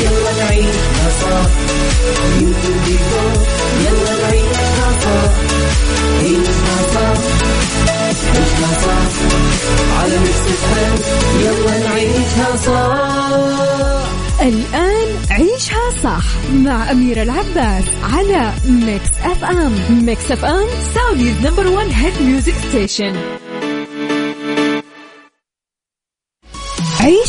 يلا نعيشها صح يلا نعيشها صح عيشها صح عيشها صح على يلا نعيشها الآن عيشها صح مع أميرة العباس على Mix FM Mix FM Saudi's number one hit music station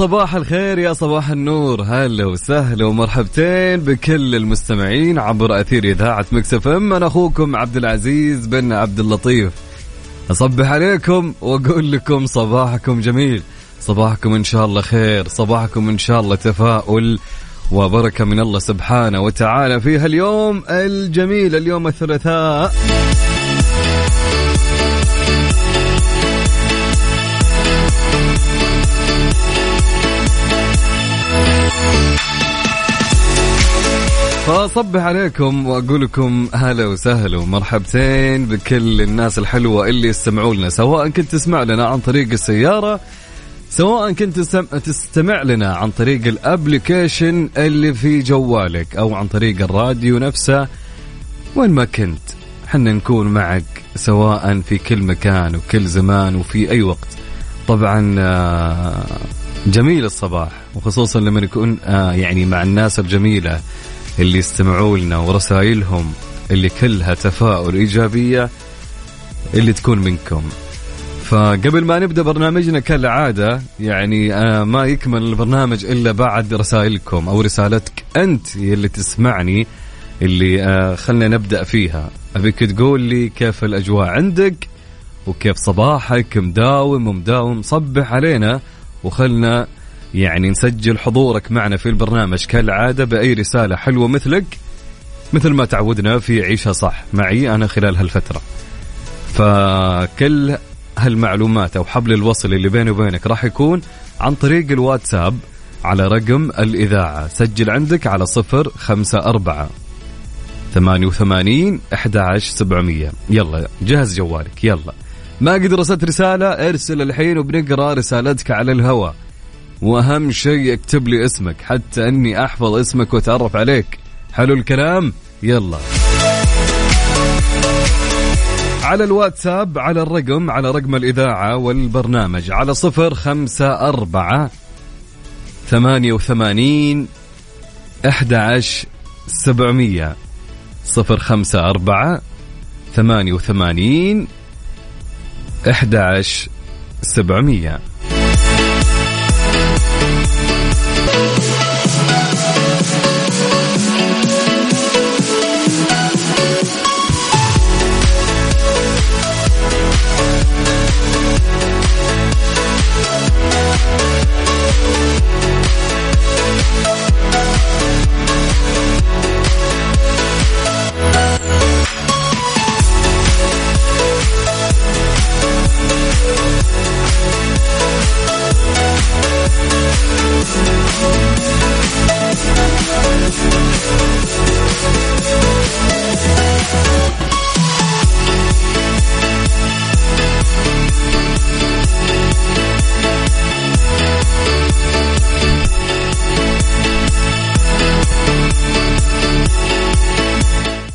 صباح الخير يا صباح النور. هلا وسهلا ومرحبتين بكل المستمعين عبر أثير إذاعة مكسف إم. أنا أخوكم عبد العزيز بن عبد اللطيف. أصبح عليكم وأقول لكم صباحكم جميل. صباحكم إن شاء الله خير. صباحكم إن شاء الله تفاؤل وبركة من الله سبحانه وتعالى في هاليوم الجميل اليوم الثلاثاء. فصبح عليكم وأقول لكم هلا وسهلا ومرحبتين بكل الناس الحلوة اللي يستمعوا لنا سواء كنت تسمع لنا عن طريق السيارة سواء كنت تستمع لنا عن طريق الأبلكيشن اللي في جوالك أو عن طريق الراديو نفسه وين ما كنت حنا نكون معك سواء في كل مكان وكل زمان وفي أي وقت. طبعا آه، جميل الصباح وخصوصا لما يكون آه، يعني مع الناس الجميلة. اللي يستمعوا لنا ورسائلهم اللي كلها تفاؤل إيجابية اللي تكون منكم. فقبل ما نبدأ برنامجنا كالعادة يعني ما يكمل البرنامج إلا بعد رسائلكم أو رسالتك أنت اللي تسمعني اللي آه خلنا نبدأ فيها. أبيك تقول لي كيف الأجواء عندك وكيف صباحك مداوم ومداوم صبح علينا وخلنا يعني نسجل حضورك معنا في البرنامج. كالعادة بأي رسالة حلوة مثلك مثل ما تعودنا في عيشها صح. معي أنا خلال هالفترة. فكل هالمعلومات أو حبل الوصل اللي بيني وبينك راح يكون عن طريق الواتساب على رقم الإذاعة. سجل عندك على صفر خمسة أربعة ثمانية وثمانين أحد عشر سبعمية. يلا جهز جوالك. يلا. ما قد رسلت رسالة ارسل الحين وبنقرأ رسالتك على الهواء. وأهم شيء اكتب لي اسمك حتى أني أحفظ اسمك وأتعرف عليك. حلو الكلام؟ يلا. على الواتساب على الرقم على رقم الإذاعة والبرنامج على صفر خمسة أربعة ثمانية وثمانين أحد سبعمية. صفر خمسة أربعة ثمانية وثمانين أحد سبعمية.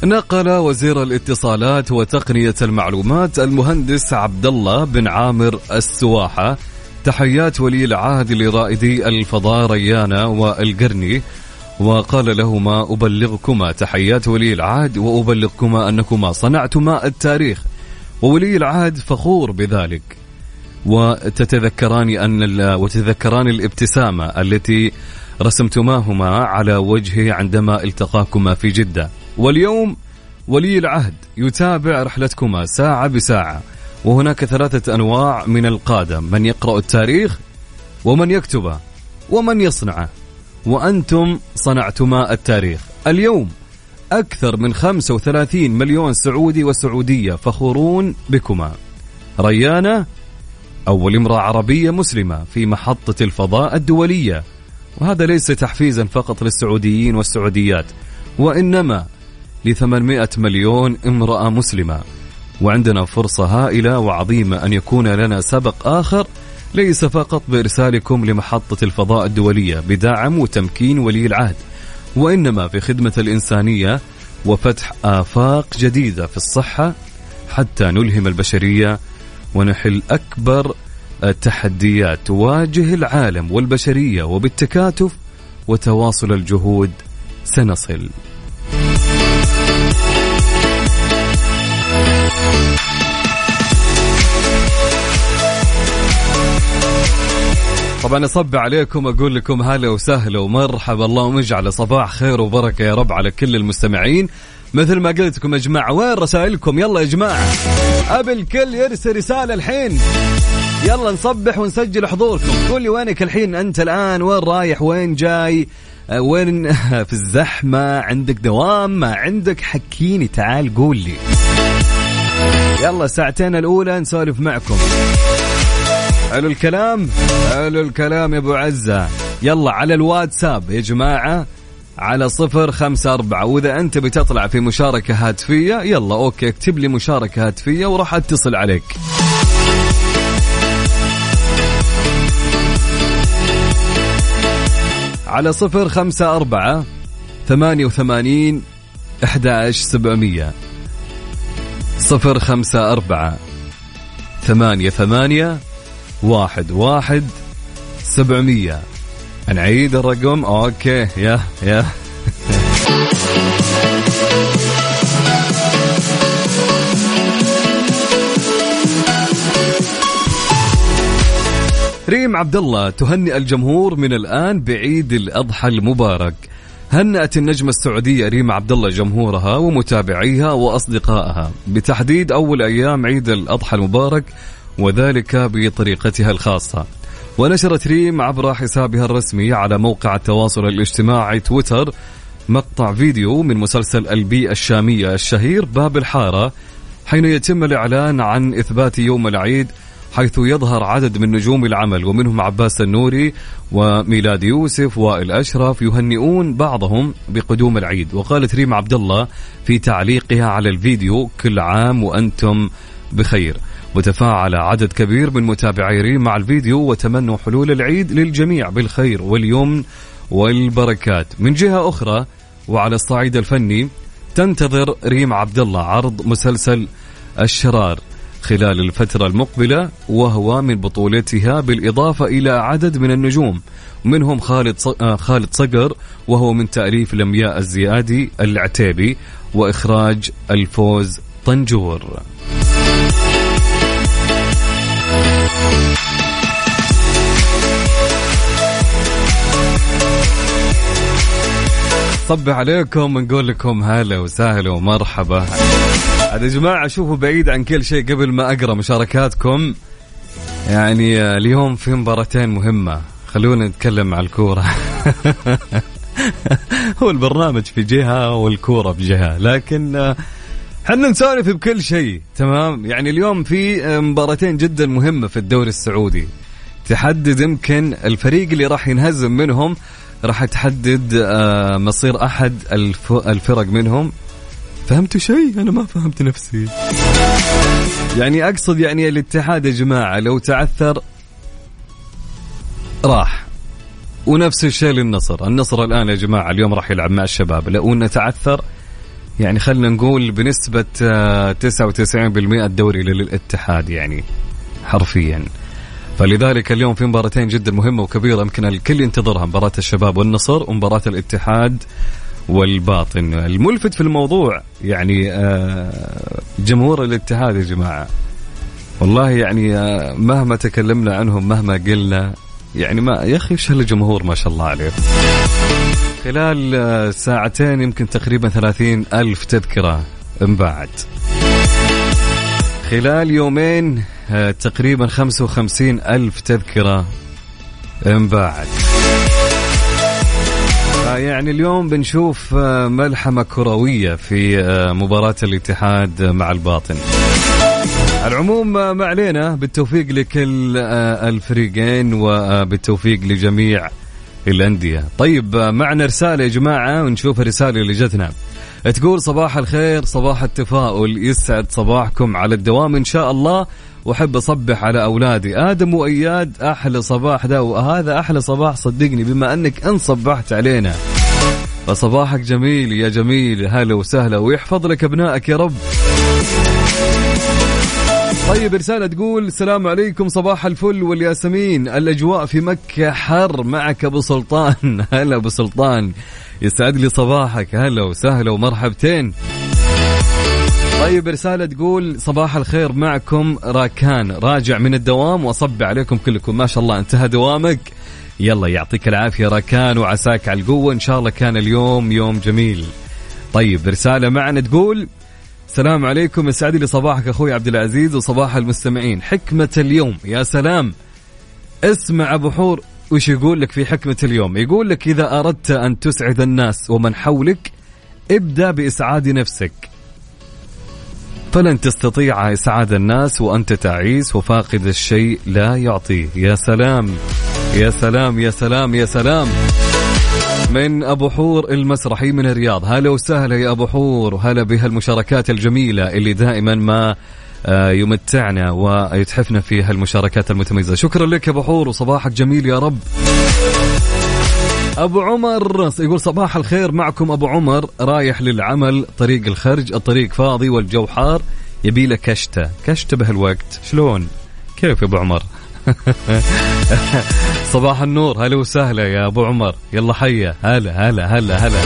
نقل وزير الاتصالات وتقنية المعلومات المهندس عبد الله بن عامر السواحة تحيات ولي العهد لرائدي الفضاء ريانا والقرني وقال لهما أبلغكما. تحيات ولي العهد وأبلغكما أنكما صنعتما التاريخ وولي العهد فخور بذلك. وتتذكران أن وتتذكران الابتسامة التي رسمتماهما على وجهه عندما التقاكما في جدة. واليوم ولي العهد يتابع رحلتكما ساعة بساعة. وهناك ثلاثة أنواع من القادة. من يقرأ التاريخ ومن يكتبه ومن يصنعه وأنتم صنعتما التاريخ. اليوم أكثر من 35 مليون سعودي وسعودية فخورون بكما. ريانة أول امرأة عربية مسلمة في محطة الفضاء الدولية. وهذا ليس تحفيزا فقط للسعوديين والسعوديات وإنما ل 800 مليون امرأة مسلمة. وعندنا فرصة هائلة وعظيمة أن يكون لنا سبق آخر ليس فقط بإرسالكم لمحطة الفضاء الدولية بدعم وتمكين ولي العهد وإنما في خدمة الإنسانية وفتح آفاق جديدة في الصحة حتى نلهم البشرية ونحل أكبر التحديات تواجه العالم والبشرية وبالتكاتف وتواصل الجهود سنصل. طبعا اصب عليكم أقول لكم هلا وسهلا ومرحبا. اللهم اجعل صباح خير وبركة يا رب على كل المستمعين. مثل ما قلت لكم يا جماعة وين رسائلكم؟ يلا يا جماعة. أبي الكل يرسل رسالة الحين. يلا نصبح ونسجل حضوركم. قول لي وينك الحين؟ أنت الآن وين رايح؟ وين جاي؟ أه، وين في الزحمة؟ عندك دوام؟ ما عندك؟ حكيني تعال قول لي. يلا ساعتين الأولى نسولف معكم. حلو الكلام حلو الكلام يا أبو عزة. يلا على الواتساب يا جماعة على صفر خمسة أربعة. وإذا أنت بتطلع في مشاركة هاتفية يلا أوكي اكتب لي مشاركة هاتفية وراح أتصل عليك. على صفر خمسة أربعة ثمانية وثمانين أحداش سبعمية. صفر خمسة أربعة ثمانية ثمانية واحد واحد سبعمية. نعيد الرقم أوكي يا يا. ريم عبد الله تهنئ الجمهور من الآن بعيد الأضحى المبارك. هنأت النجمة السعودية ريم عبد الله جمهورها ومتابعيها وأصدقائها. بتحديد أول أيام عيد الأضحى المبارك وذلك بطريقتها الخاصة. ونشرت ريم عبر حسابها الرسمي على موقع التواصل الاجتماعي تويتر مقطع فيديو من مسلسل البيئة الشامية الشهير باب الحارة حين يتم الإعلان عن إثبات يوم العيد حيث يظهر عدد من نجوم العمل ومنهم عباس النوري وميلاد يوسف وائل أشرف يهنئون بعضهم بقدوم العيد. وقالت ريم عبد الله في تعليقها على الفيديو كل عام وأنتم بخير. وتفاعل عدد كبير من متابعي ريم مع الفيديو وتمنوا حلول العيد للجميع بالخير واليمن والبركات. من جهة أخرى وعلى الصعيد الفني تنتظر ريم عبد الله عرض مسلسل الشرار خلال الفترة المقبلة وهو من بطولتها بالإضافة إلى عدد من النجوم. منهم خالد آه، خالد صقر وهو من تأليف لمياء الزيادي العتيبي وإخراج الفوز طنجور. صب عليكم ونقول لكم هلا وسهلا ومرحبا. هذا يا جماعة شوفوا بعيد عن كل شيء قبل ما أقرأ مشاركاتكم. يعني آه، اليوم في مباراتين مهمة. خلونا نتكلم عن الكورة. هو البرنامج في جهة والكورة بجهة لكن آه، حنا نسولف بكل شيء تمام؟ يعني اليوم في آه، مباراتين جدا مهمة في الدوري السعودي. تحدد يمكن الفريق اللي راح ينهزم منهم راح تحدد آه، مصير أحد الفرق منهم. فهمتوا شيء؟ أنا ما فهمت نفسي. يعني أقصد يعني الاتحاد يا جماعة لو تعثر راح. ونفس الشيء للنصر. النصر الآن يا جماعة اليوم راح يلعب مع الشباب. لو إنه تعثر يعني خلينا نقول بنسبة آه، 99% الدوري للاتحاد يعني حرفيا. فلذلك اليوم في مباراتين جدا مهمة وكبيرة يمكن الكل ينتظرها مباراة الشباب والنصر ومباراة الاتحاد والباطن. الملفت في الموضوع يعني آه، جمهور الاتحاد يا جماعة. والله يعني آه، مهما تكلمنا عنهم مهما قلنا يعني ما يا أخي وش هالجمهور ما شاء الله عليه؟ خلال آه، ساعتين يمكن تقريبا ثلاثين ألف تذكرة انباعت. خلال يومين تقريبا خمسة وخمسين ألف تذكرة انباعت يعني اليوم بنشوف آه، ملحمة كروية في آه، مباراة الاتحاد مع الباطن. العموم آه، ما علينا. بالتوفيق لكل آه، الفريقين وبالتوفيق لجميع الأندية. طيب آه، معنا رسالة يا جماعة ونشوف الرسالة اللي جتنا. تقول صباح الخير صباح التفاؤل. يسعد صباحكم على الدوام إن شاء الله. وأحب أصبح على أولادي. آدم وإياد أحلى صباح ده وهذا أحلى صباح صدقني بما أنك أنت صبحت علينا. فصباحك جميل يا جميل هلا وسهلا ويحفظ لك أبنائك يا رب. طيب رسالة تقول السلام عليكم صباح الفل والياسمين. الأجواء في مكة حر معك أبو سلطان. هلا أبو سلطان يسعد لي صباحك. هلا وسهلا ومرحبتين. طيب رسالة تقول صباح الخير معكم راكان راجع من الدوام وأصب عليكم كلكم. ما شاء الله انتهى دوامك. يلا يعطيك العافية راكان وعساك على القوة. إن شاء الله كان اليوم يوم جميل. طيب رسالة معنا تقول السلام عليكم يسعد لي صباحك أخوي عبد العزيز وصباح المستمعين. حكمة اليوم يا سلام. اسمع أبو حور وش يقول لك في حكمة اليوم؟ يقول لك إذا أردت أن تسعد الناس ومن حولك ابدأ بإسعاد نفسك. فلن تستطيع إسعاد الناس وأنت تعيس وفاقد الشيء لا يعطيه. يا سلام يا سلام يا سلام يا سلام. من أبو حور المسرحي من الرياض. هلا وسهلا يا أبو حور. وهلا بهالمشاركات الجميلة اللي دائما ما آه، يمتعنا ويتحفنا في هالمشاركات المتميزة. شكرا لك يا أبو حور وصباحك جميل يا رب. أبو عمر يقول صباح الخير معكم أبو عمر رايح للعمل طريق الخرج الطريق فاضي والجو حار يبي له كشتة. كشتة بهالوقت. شلون؟ كيف يا أبو عمر؟ صباح النور هلا وسهلا يا أبو عمر. يلا حيا. هلا هلا هلا هلا.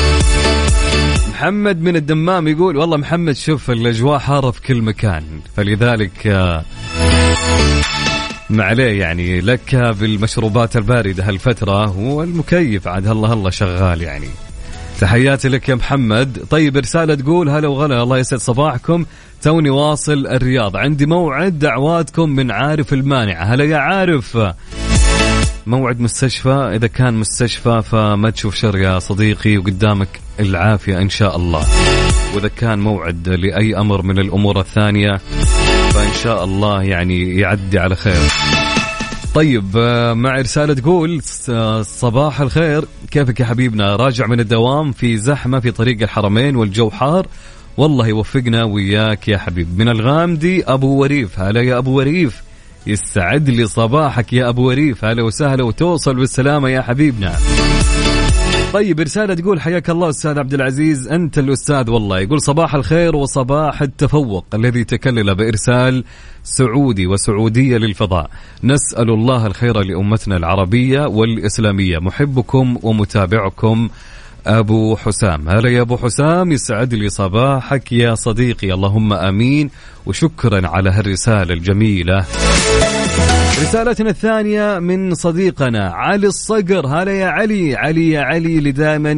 محمد من الدمام يقول والله محمد شوف الأجواء حارة في كل مكان. فلذلك آه، ما عليه يعني. لك بالمشروبات الباردة هالفترة والمكيف عاد هلا هلا شغال يعني. تحياتي لك يا محمد. طيب رسالة تقول هلا وغلا الله يسعد صباحكم. توني واصل الرياض. عندي موعد دعواتكم من عارف المانعة هلا يا عارف. موعد مستشفى. إذا كان مستشفى فما تشوف شر يا صديقي وقدامك العافية إن شاء الله. وإذا كان موعد لأي أمر من الأمور الثانية فإن شاء الله يعني يعدي على خير. طيب آه، مع رسالة تقول صباح الخير. كيفك يا حبيبنا؟ راجع من الدوام في زحمة في طريق الحرمين والجو حار. والله يوفقنا وياك يا حبيب. من الغامدي أبو وريف. هلا يا أبو وريف. يسعد لي صباحك يا أبو وريف. هلا وسهلا وتوصل بالسلامة يا حبيبنا. طيب رسالة تقول حياك الله أستاذ عبد العزيز. أنت الأستاذ والله يقول صباح الخير وصباح التفوق الذي تكلل بإرسال سعودي وسعودية للفضاء. نسأل الله الخير لأمتنا العربية والإسلامية. محبكم ومتابعكم أبو حسام. هلا يا أبو حسام يسعد لي صباحك يا صديقي. اللهم آمين وشكرا على هالرسالة الجميلة. رسالتنا الثانية من صديقنا علي الصقر. هلا يا علي. علي يا علي اللي دائما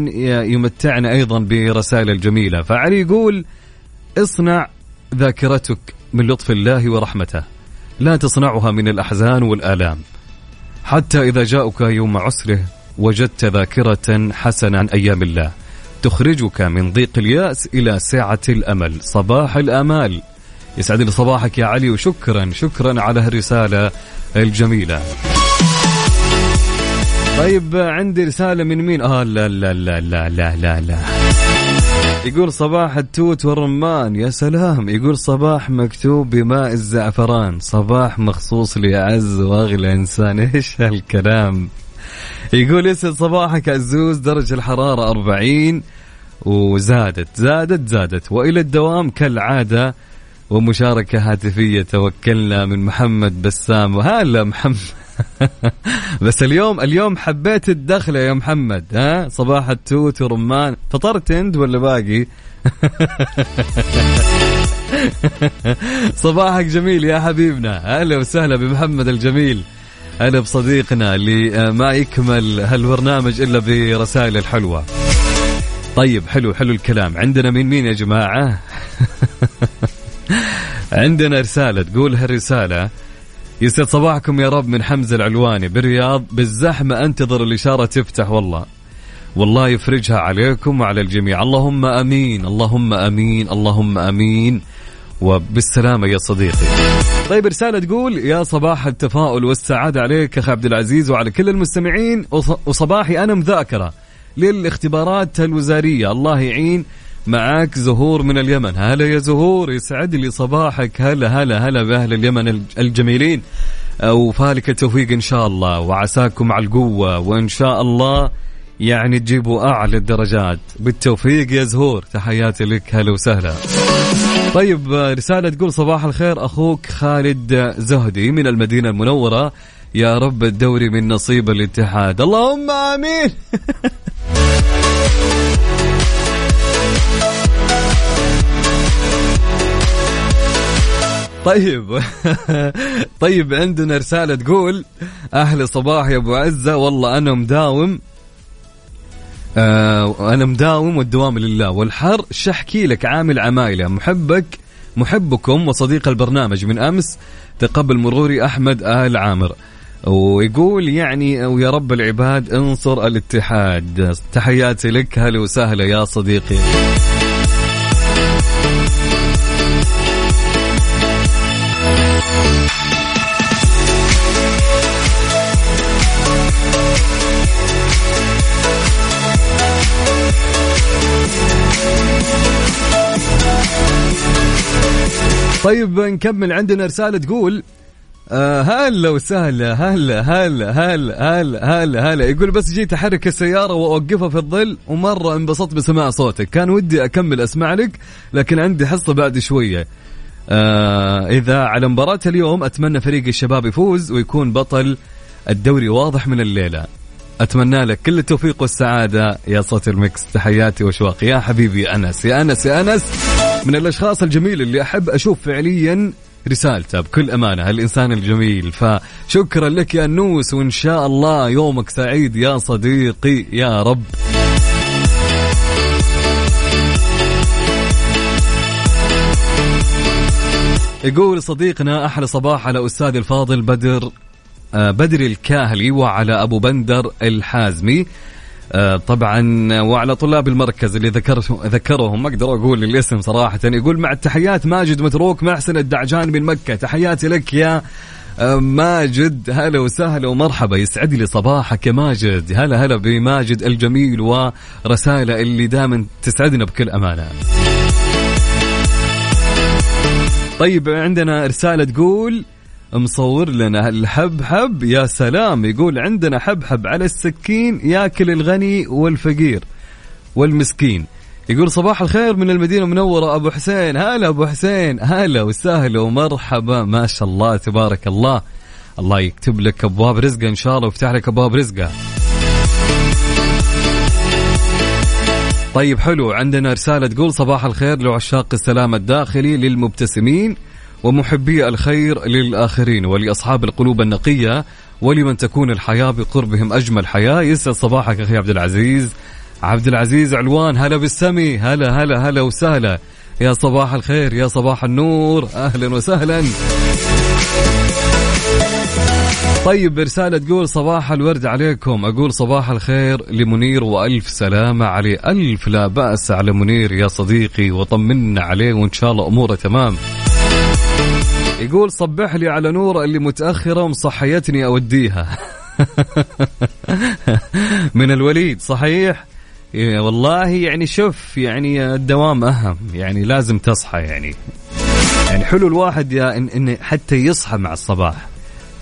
يمتعنا أيضا برسائل الجميلة. فعلي يقول اصنع ذاكرتك من لطف الله ورحمته. لا تصنعها من الأحزان والآلام. حتى إذا جاءك يوم عسره وجدت ذاكرة حسنة عن أيام الله. تخرجك من ضيق اليأس إلى سعة الأمل. صباح الآمال. يسعد لي صباحك يا علي وشكرا شكرا على هالرسالة الجميلة. طيب عندي رسالة من مين؟ آه لا لا لا لا لا لا لا. يقول صباح التوت والرمان يا سلام. يقول صباح مكتوب بماء الزعفران. صباح مخصوص لأعز وأغلى إنسان. إيش هالكلام؟ يقول يسعد صباحك عزوز درجة الحرارة 40 وزادت زادت زادت. وإلى الدوام كالعادة ومشاركة هاتفية. توكلنا من محمد بسام. هلا محمد. بس اليوم اليوم حبيت الدخلة يا محمد ها؟ صباح التوت ورمان. فطرت انت ولا باقي؟ صباحك جميل يا حبيبنا. هلا وسهلا بمحمد الجميل. هلا بصديقنا اللي ما يكمل هالبرنامج إلا برسائل الحلوة. طيب حلو حلو الكلام. عندنا مين مين يا جماعة؟ عندنا رسالة تقول هالرسالة. يسعد صباحكم يا رب من حمزة العلواني بالرياض. بالزحمة أنتظر الإشارة تفتح والله. والله يفرجها عليكم وعلى الجميع. اللهم آمين اللهم آمين اللهم آمين. وبالسلامة يا صديقي. طيب رسالة تقول يا صباح التفاؤل والسعادة عليك أخ عبد العزيز وعلى كل المستمعين. وصباحي أنا مذاكرة للاختبارات الوزارية. الله يعين. معاك زهور من اليمن. هلا يا زهور يسعد لي صباحك. هلا هلا هلا بأهل اليمن الجميلين. وفالك التوفيق إن شاء الله وعساكم على القوة وإن شاء الله يعني تجيبوا أعلى الدرجات. بالتوفيق يا زهور تحياتي لك هلا وسهلا. طيب رسالة تقول صباح الخير أخوك خالد زهدي من المدينة المنورة. يا رب الدوري من نصيب الاتحاد. اللهم آمين. طيب. طيب عندنا رسالة تقول أهل صباح يا أبو عزة والله أنا مداوم. آه أنا مداوم والدوام لله. والحر شحكي لك عامل عمايلة. محبك محبكم وصديق البرنامج. من أمس تقبل مروري أحمد آل عامر. ويقول يعني ويا رب العباد انصر الاتحاد. تحياتي لك هلا وسهلا يا صديقي. طيب نكمل. عندنا رسالة تقول آه هلا وسهلا هلا هلا هلا هلا هلا هلا. يقول بس جيت أحرك السيارة وأوقفها في الظل ومرة انبسطت بسماع صوتك. كان ودي أكمل أسمع لك لكن عندي حصة بعد شوية. آه إذا على مباراة اليوم أتمنى فريق الشباب يفوز ويكون بطل الدوري واضح من الليلة. أتمنى لك كل التوفيق والسعادة. يا صوت المكس تحياتي وأشواقي. يا حبيبي أنس يا أنس يا أنس. من الأشخاص الجميله اللي أحب أشوف فعليا رسالته بكل أمانة هالانسان الجميل. فشكرا لك يا نوس وإن شاء الله يومك سعيد يا صديقي يا رب. يقول صديقنا أحلى صباح على استاذي الفاضل بدر آه، بدر الكاهلي وعلى أبو بندر الحازمي. آه، طبعا وعلى طلاب المركز اللي ذكرت ذكرهم ما أقدر أقول الاسم صراحة. يقول مع التحيات ماجد متروك محسن الدعجان من مكة. تحياتي لك يا آه، ماجد. هلا وسهلا ومرحبا. يسعد لي صباحك يا ماجد. هلا هلا بماجد الجميل ورسائله اللي دائما تسعدنا بكل أمانة. طيب عندنا رسالة تقول مصور لنا الحبحب يا سلام يقول عندنا حبحب على السكين ياكل الغني والفقير والمسكين. يقول صباح الخير من المدينة المنورة أبو حسين. هلا أبو حسين. هلا وسهلا ومرحبا. ما شاء الله تبارك الله. الله يكتب لك أبواب رزقة إن شاء الله ويفتح لك أبواب رزقة. طيب حلو. عندنا رسالة تقول صباح الخير لعشاق السلام الداخلي للمبتسمين ومحبي الخير للآخرين ولأصحاب القلوب النقية ولمن تكون الحياة بقربهم أجمل حياة. يسعد صباحك أخي عبد العزيز. عبد العزيز علوان هلا بالسمي. هلا هلا هلا وسهلا. يا صباح الخير يا صباح النور. أهلا وسهلا. طيب رسالة تقول صباح الورد عليكم. أقول صباح الخير لمنير وألف سلامة عليه. ألف لا بأس على منير يا صديقي وطمنا عليه وإن شاء الله أموره تمام. يقول صبح لي على نور اللي متأخرة ومصحيتني أوديها. من الوليد صحيح؟ إيه، والله يعني شوف يعني الدوام أهم يعني لازم تصحى يعني. يعني حلو الواحد يا إن, إن حتى يصحى مع الصباح.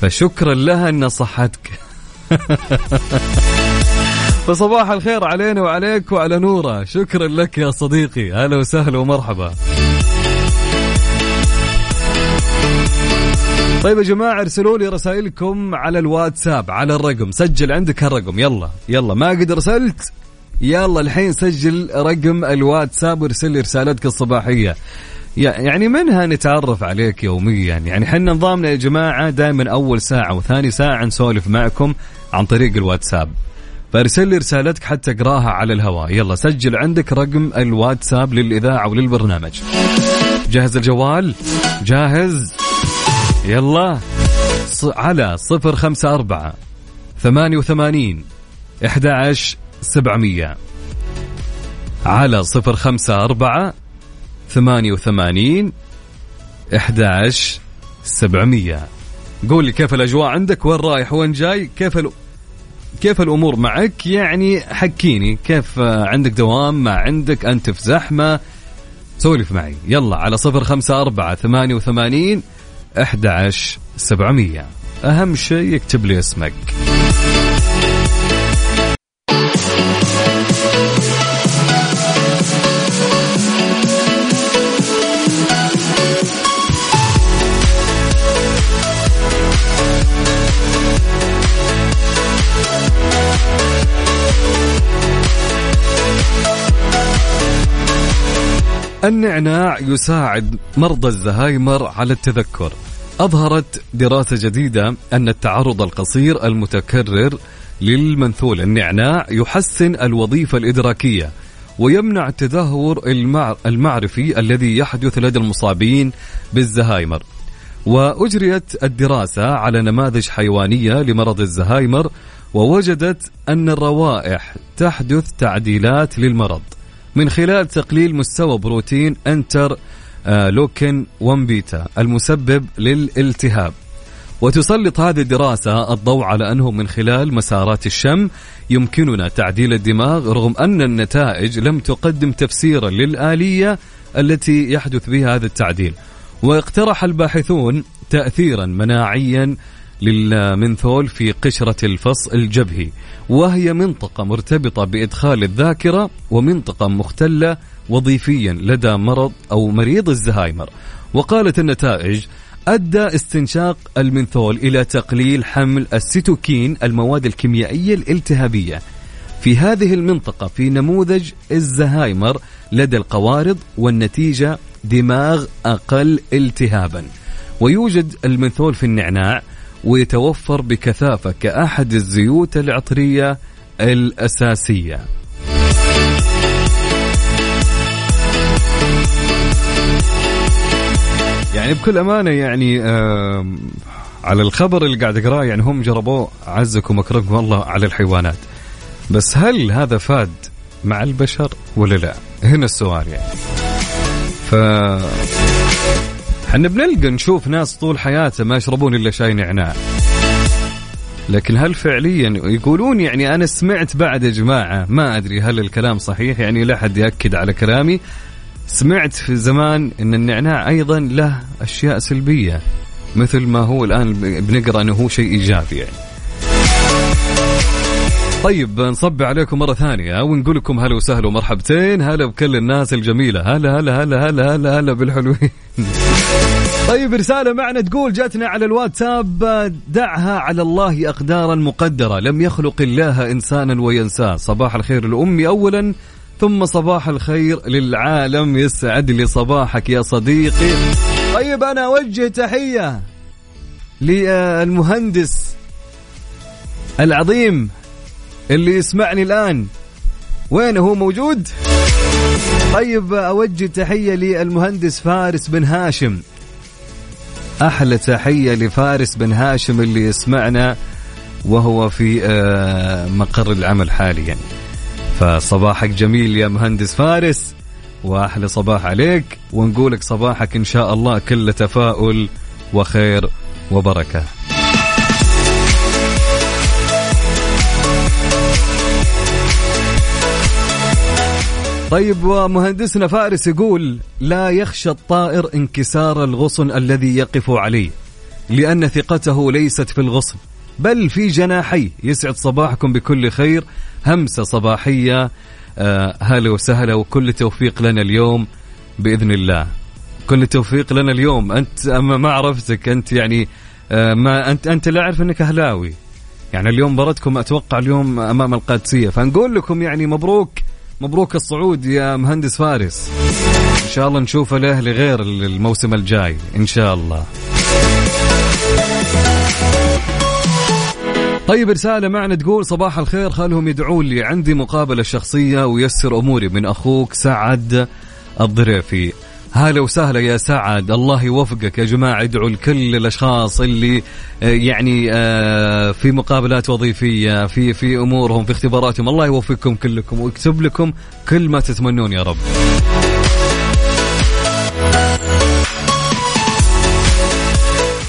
فشكرا لها أن صحتك. فصباح الخير علينا وعليك وعلى نورة. شكرا لك يا صديقي. هلا وسهلا ومرحبا. طيب يا جماعة ارسلوا لي رسائلكم على الواتساب على الرقم. سجل عندك هالرقم يلا يلا. ما قد ارسلت؟ يلا الحين سجل رقم الواتساب وارسل لي رسالتك الصباحية. يعني منها نتعرف عليك يوميا؟ يعني حنا نظامنا يا جماعة دائما أول ساعة وثاني ساعة نسولف معكم عن طريق الواتساب. فارسل لي رسالتك حتى اقراها على الهواء. يلا سجل عندك رقم الواتساب للإذاعة وللبرنامج. جهز الجوال؟ جاهز؟ يلا. على صفر خمسة أربعة ثمانية وثمانين إحدى عشر سبعمية. على صفر خمسة أربعة ثمانية وثمانين إحدى عشر سبعمية. قول لي كيف الأجواء عندك؟ وين رايح؟ وين جاي؟ كيف ال... كيف الأمور معك؟ يعني حكيني كيف عندك دوام؟ ما عندك؟ أنت في زحمة؟ سولف معي. يلا على صفر خمسة أربعة ثمانية وثمانين أحد عشر سبعمية. أهم شيء يكتب لي اسمك. النعناع يساعد مرضى الزهايمر على التذكر. أظهرت دراسة جديدة أن التعرض القصير المتكرر للمنثول النعناع يحسن الوظيفة الإدراكية ويمنع التدهور المعرفي الذي يحدث لدى المصابين بالزهايمر. وأجريت الدراسة على نماذج حيوانية لمرض الزهايمر ووجدت أن الروائح تحدث تعديلات للمرض. من خلال تقليل مستوى بروتين انتر آه، لوكن 1 بيتا المسبب للالتهاب. وتسلط هذه الدراسة الضوء على أنه من خلال مسارات الشم يمكننا تعديل الدماغ رغم أن النتائج لم تقدم تفسيرا للآلية التي يحدث بها هذا التعديل. واقترح الباحثون تأثيرا مناعيا للمنثول في قشرة الفص الجبهي. وهي منطقة مرتبطة بإدخال الذاكرة ومنطقة مختلة وظيفيا لدى مرض أو مريض الزهايمر. وقالت النتائج أدى استنشاق المنثول إلى تقليل حمل السيتوكين المواد الكيميائية الالتهابية. في هذه المنطقة في نموذج الزهايمر لدى القوارض والنتيجة دماغ أقل التهابا. ويوجد المنثول في النعناع ويتوفر بكثافة كأحد الزيوت العطرية الأساسية. يعني بكل أمانة يعني على الخبر اللي قاعد أقراه يعني هم جربوه عزكم وأكرمكم الله على الحيوانات. بس هل هذا فاد مع البشر ولا لا؟ هنا السؤال يعني. ف إحنا بنلقى نشوف ناس طول حياته ما يشربون إلا شاي نعناع. لكن هل فعليا يقولون يعني أنا سمعت بعد يا جماعة ما أدري هل الكلام صحيح يعني لا احد يأكد على كلامي. سمعت في زمان إن النعناع أيضا له أشياء سلبية مثل ما هو الآن بنقرأ إنه هو شيء إيجابي يعني. طيب نصب عليكم مرة ثانية ونقول لكم هلا وسهلا ومرحبتين هلا بكل الناس الجميلة هلا هلا هلا هلا هلا هلا بالحلوين. طيب رسالة معنا تقول جاتنا على الواتساب دعها على الله أقدارا مقدرة لم يخلق الله إنسانا وينساه. صباح الخير لأمي أولا ثم صباح الخير للعالم. يسعد لي صباحك يا صديقي. طيب أنا أوجه تحية للمهندس العظيم اللي يسمعني الآن. وين هو موجود؟ طيب أوجه تحية للمهندس فارس بن هاشم. أحلى تحية لفارس بن هاشم اللي يسمعنا وهو في آه، مقر العمل حاليا. فصباحك جميل يا مهندس فارس وأحلى صباح عليك ونقولك صباحك إن شاء الله كله تفاؤل وخير وبركة. طيب ومهندسنا فارس يقول لا يخشى الطائر انكسار الغصن الذي يقف عليه لأن ثقته ليست في الغصن بل في جناحيه. يسعد صباحكم بكل خير همسة صباحية آه هلا وسهلا وكل توفيق لنا اليوم بإذن الله. كل التوفيق لنا اليوم. أنت ما عرفتك أنت يعني آه ما أنت أنت لا أعرف أنك أهلاوي. يعني اليوم مباراتكم أتوقع اليوم أمام القادسية. فنقول لكم يعني مبروك مبروك الصعود يا مهندس فارس. إن شاء الله نشوف الاهلي غير الموسم الجاي. إن شاء الله. طيب رسالة معنا تقول صباح الخير خلهم يدعون لي. عندي مقابلة شخصية ويسر أموري. من أخوك سعد الضريفي. هلا وسهلا يا سعد. الله يوفقك يا جماعة ادعوا لكل الأشخاص اللي آه، يعني آه، في مقابلات وظيفية في في أمورهم في اختباراتهم. الله يوفقكم كلكم ويكتب لكم كل ما تتمنون يا رب.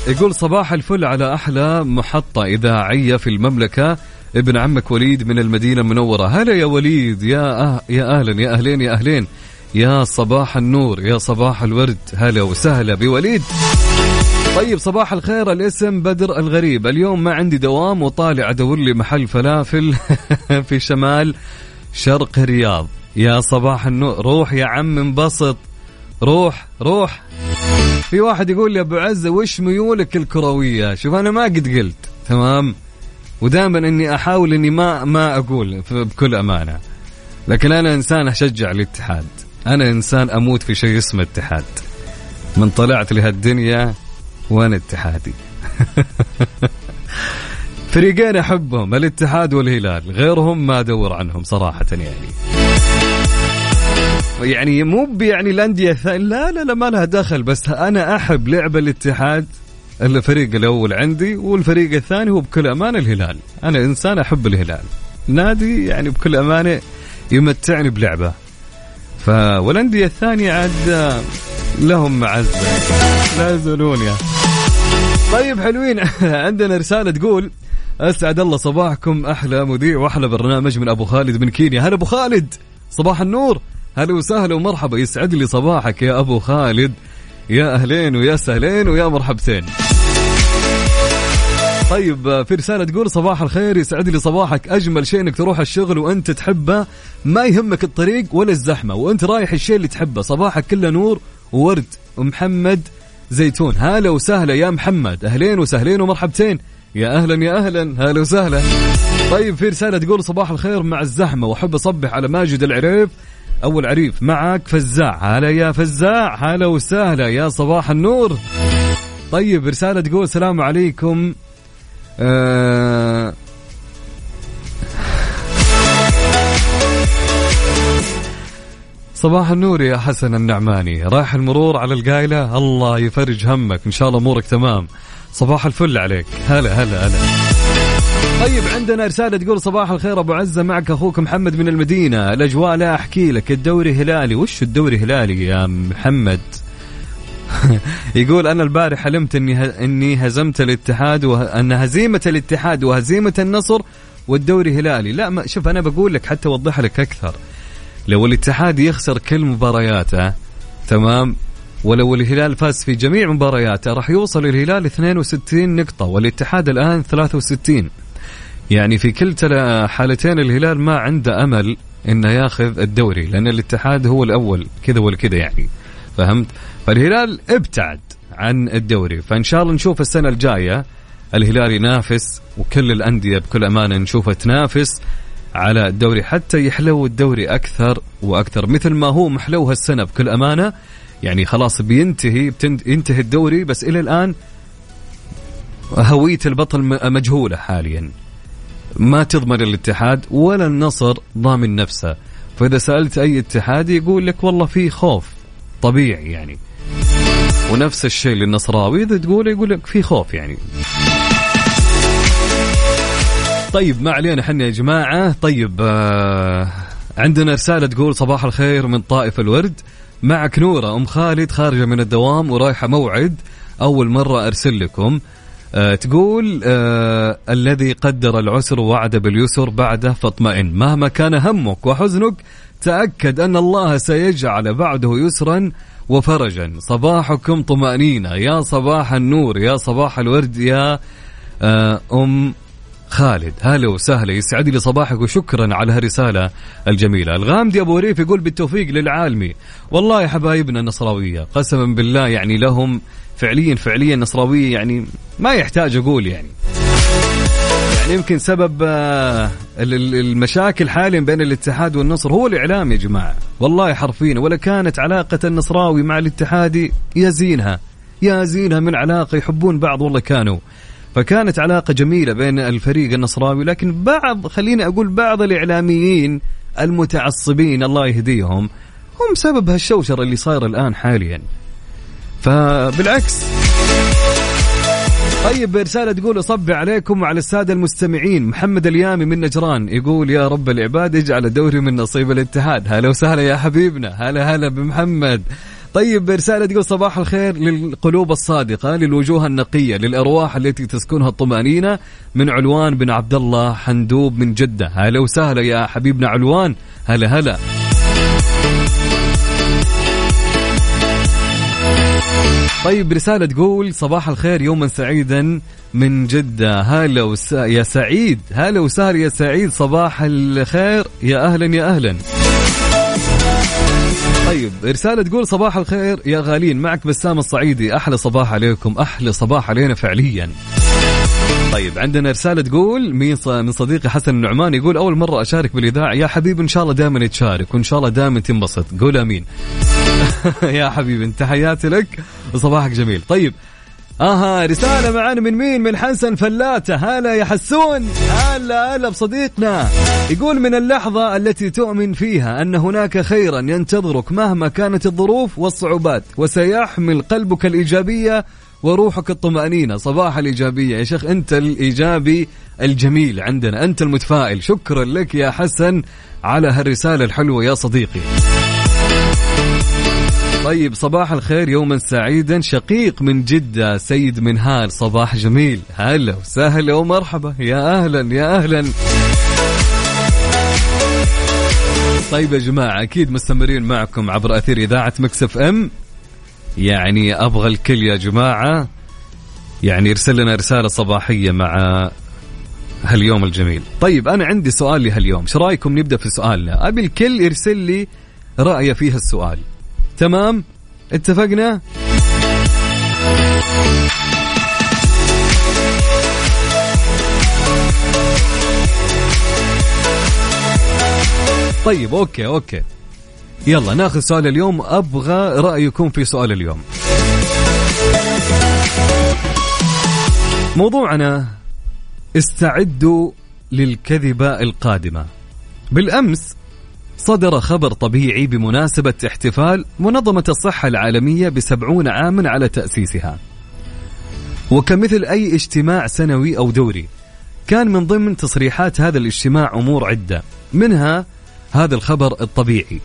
يقول صباح الفل على أحلى محطة إذاعية في المملكة. ابن عمك وليد من المدينة المنورة. هلا يا وليد يا أه يا أهلا يا أهلين يا أهلين. يا صباح النور يا صباح الورد هلا وسهلا بوليد. طيب صباح الخير الاسم بدر الغريب. اليوم ما عندي دوام وطالع أدور لي محل فلافل في شمال شرق الرياض يا صباح النور روح يا عم انبسط. روح روح. في واحد يقول لي أبو عزه وش ميولك الكروية؟ شوف أنا ما قد قلت تمام؟ ودائما إني أحاول إني ما ما أقول بكل أمانة. لكن أنا إنسان أشجع الاتحاد. أنا إنسان أموت في شيء اسمه اتحاد. من طلعت لهالدنيا وأنا اتحادي؟ فريقين أحبهم الاتحاد والهلال غيرهم ما أدور عنهم صراحة يعني. يعني مو يعني الأندية لا لا لا ما لها دخل بس أنا أحب لعب الاتحاد الفريق الأول عندي والفريق الثاني هو بكل امانه الهلال. أنا إنسان أحب الهلال. نادي يعني بكل أمانة يمتعني بلعبه. ف والانديه الثانية عاد لهم معزه لا يزولون يا. طيب حلوين. عندنا رسالة تقول أسعد الله صباحكم أحلى مذيع وأحلى برنامج من أبو خالد من كينيا. هلا أبو خالد صباح النور. هلا وسهلا ومرحبا. يسعد لي صباحك يا أبو خالد. يا أهلين ويا سهلين ويا مرحبتين. طيب في رسالة تقول صباح الخير يسعد لي صباحك. أجمل شيء إنك تروح الشغل وأنت تحبه ما يهمك الطريق ولا الزحمة وأنت رايح الشيء اللي تحبه. صباحك كله نور وورد ومحمد زيتون. هلا وسهلا يا محمد. أهلين وسهلين ومرحبتين. يا أهلا يا أهلا. هلا وسهلا. طيب في رسالة تقول صباح الخير مع الزحمة وأحب أصبح على ماجد العريف. أول عريف معك فزاع. هلا يا فزاع. هلا وسهلا يا صباح النور. طيب رسالة تقول السلام عليكم. آه. صباح النور يا حسن النعماني. رايح المرور على القايلة؟ الله يفرج همك. إن شاء الله أمورك تمام. صباح الفل عليك. هلا هلا هلا. طيب عندنا رسالة تقول صباح الخير أبو عزة. معك أخوك محمد من المدينة. الأجواء لا أحكي لك. الدوري هلالي. وش الدوري هلالي يا محمد؟ يقول أنا البارح حلمت إني إني هزمت الاتحاد وان هزيمة الاتحاد وهزيمة النصر والدوري هلالي. لا ما شوف أنا بقول لك حتى اوضح لك أكثر. لو الاتحاد يخسر كل مبارياته تمام ولو الهلال فاز في جميع مبارياته راح يوصل الهلال 62 نقطة والاتحاد الآن 63 يعني في كلتا حالتين الهلال ما عنده أمل إنه ياخذ الدوري لأن الاتحاد هو الأول كذا ولا كذا يعني. فهمت؟ فالهلال ابتعد عن الدوري فإن شاء الله نشوف السنة الجاية الهلال ينافس وكل الأندية بكل أمانة نشوفها تنافس على الدوري حتى يحلو الدوري أكثر وأكثر. مثل ما هو محلو هالسنة بكل أمانة يعني خلاص بينتهي ينتهي الدوري بس إلى الآن هوية البطل مجهولة حاليا. ما تضمن الاتحاد ولا النصر ضامن نفسه. فإذا سألت أي اتحادي يقول لك والله في خوف طبيعي يعني. ونفس الشيء للنصراوي إذا تقول يقول لك في خوف يعني. طيب ما علينا حنا يا جماعة. طيب آه عندنا رسالة تقول صباح الخير من طائف الورد. معك نورة أم خالد خارجة من الدوام ورايحة موعد. أول مرة أرسل لكم. آه تقول آه الذي قدر العسر وعد باليسر بعده فاطمئن. مهما كان همك وحزنك تأكد أن الله سيجعل بعده يسرا. وفرجا صباحكم طمأنينة يا صباح النور يا صباح الورد يا آه، أم خالد. هلا وسهلا يسعد لي صباحك وشكرا على هالرسالة الجميلة. الغامدي أبو ريف يقول بالتوفيق للعالمي. والله حبايبنا النصراوية قسما بالله يعني لهم فعليا فعليا نصراوية يعني ما يحتاج أقول يعني. يمكن سبب آه، المشاكل حاليا بين الاتحاد والنصر هو الإعلام يا جماعة. والله حرفيا ولا كانت علاقة النصراوي مع الاتحادي يا زينها. يا زينها من علاقة يحبون بعض والله كانوا. فكانت علاقة جميلة بين الفريق النصراوي لكن بعض خليني أقول بعض الإعلاميين المتعصبين الله يهديهم هم سبب هالشوشرة اللي صايرة الآن حاليا. فبالعكس طيب رسالة تقول أصب عليكم وعلى السادة المستمعين. محمد اليامي من نجران يقول يا رب العباد اجعل الدوري من نصيب الاتحاد. هلا وسهلا يا حبيبنا. هلا هلا بمحمد. طيب رسالة تقول صباح الخير للقلوب الصادقة للوجوه النقية للأرواح التي تسكنها الطمأنينة من علوان بن عبد الله حندوب من جدة. هلا وسهلا يا حبيبنا علوان. هلا هلا. طيب رسالة تقول صباح الخير يوما سعيدا من جدة. هلا وس... يا سعيد. هلا وسهلا يا سعيد. صباح الخير. يا أهلا يا أهلا. طيب رسالة تقول صباح الخير يا غالين. معك بسام الصعيدي. أحلى صباح عليكم. أحلى صباح علينا فعليا. طيب عندنا رسالة تقول من صديقي حسن النعمان يقول أول مرة أشارك بالإذاعة. يا حبيبي إن شاء الله دائما تشارك وإن شاء الله دائما تنبسط. قول أمين. يا حبيبي تحياتي لك. وصباحك جميل. طيب آها رسالة معانا من مين؟ من حسن فلاتة، هلا يا حسون، هلا هلا بصديقنا. يقول من اللحظة التي تؤمن فيها أن هناك خيرا ينتظرك مهما كانت الظروف والصعوبات، وسيحمل قلبك الإيجابية وروحك الطمأنينة، صباح الإيجابية، يا شيخ أنت الإيجابي الجميل عندنا، أنت المتفائل، شكرا لك يا حسن على هالرسالة الحلوة يا صديقي. طيب. صباح الخير يوما سعيدا شقيق من جدة سيد منهال. صباح جميل. هلا وسهلا ومرحبا. يا أهلا يا أهلا. طيب يا جماعة أكيد مستمرين معكم عبر أثير إذاعة مكسف أم. يعني أبغى الكل يا جماعة يعني يرسل لنا رسالة صباحية مع هاليوم الجميل. طيب أنا عندي سؤال لهاليوم. شو رأيكم نبدأ في سؤالنا؟ أبي الكل يرسل لي رأيه في هالسؤال. تمام؟ اتفقنا؟ طيب okay okay. يلا ناخذ سؤال اليوم. أبغى رايكم في سؤال اليوم. موضوعنا استعدوا للكذبة القادمة. بالأمس صدر خبر طبيعي بمناسبة احتفال منظمة الصحة العالمية بسبعون عاما على تأسيسها. وكمثل أي اجتماع سنوي أو دوري كان من ضمن تصريحات هذا الاجتماع أمور عدة. منها هذا الخبر الطبيعي.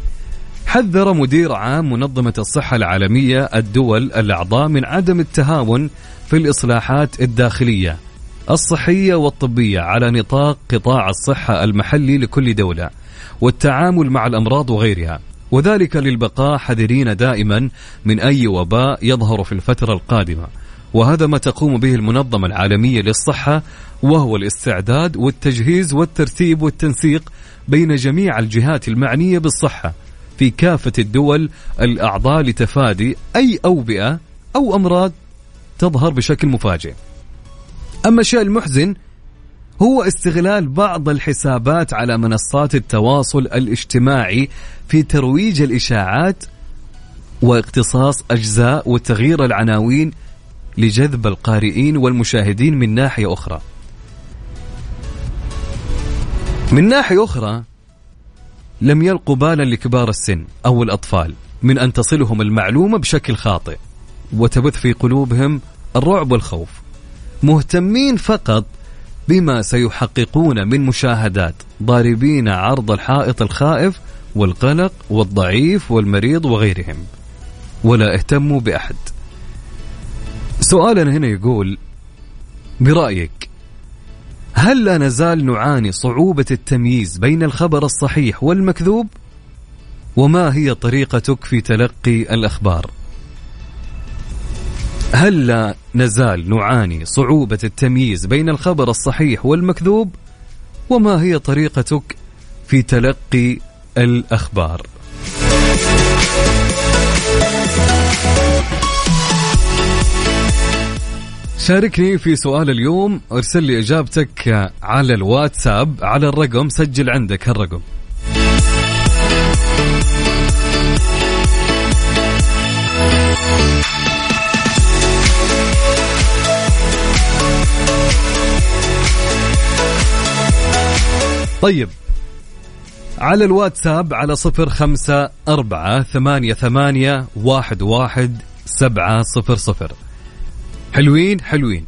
حذر مدير عام منظمة الصحة العالمية الدول الأعضاء من عدم التهاون في الإصلاحات الداخلية الصحية والطبية على نطاق قطاع الصحة المحلي لكل دولة. والتعامل مع الأمراض وغيرها وذلك للبقاء حذرين دائما من أي وباء يظهر في الفترة القادمة وهذا ما تقوم به المنظمة العالمية للصحة وهو الاستعداد والتجهيز والترتيب والتنسيق بين جميع الجهات المعنية بالصحة في كافة الدول الأعضاء لتفادي أي اوبئه أو أمراض تظهر بشكل مفاجئ. أما الشيء المحزن هو استغلال بعض الحسابات على منصات التواصل الاجتماعي في ترويج الإشاعات واقتصاص أجزاء وتغيير العناوين لجذب القارئين والمشاهدين من ناحية أخرى. من ناحية أخرى لم يلقوا بالا لكبار السن أو الأطفال من أن تصلهم المعلومة بشكل خاطئ وتبث في قلوبهم الرعب والخوف. مهتمين فقط بما سيحققون من مشاهدات ضاربين عرض الحائط الخائف والقلق والضعيف والمريض وغيرهم ولا اهتموا بأحد سؤالنا هنا يقول برأيك هل لا نزال نعاني صعوبة التمييز بين الخبر الصحيح والمكذوب؟ وما هي طريقتك في تلقي الأخبار؟ هل لا نزال نعاني صعوبة التمييز بين الخبر الصحيح والمكذوب؟ وما هي طريقتك في تلقي الأخبار؟ شاركني في سؤال اليوم ارسل لي إجابتك على الواتساب على الرقم سجل عندك هالرقم. طيب. على الواتساب على صفر خمسة أربعة ثمانية ثمانية واحد واحد سبعة صفر صفر. حلوين حلوين.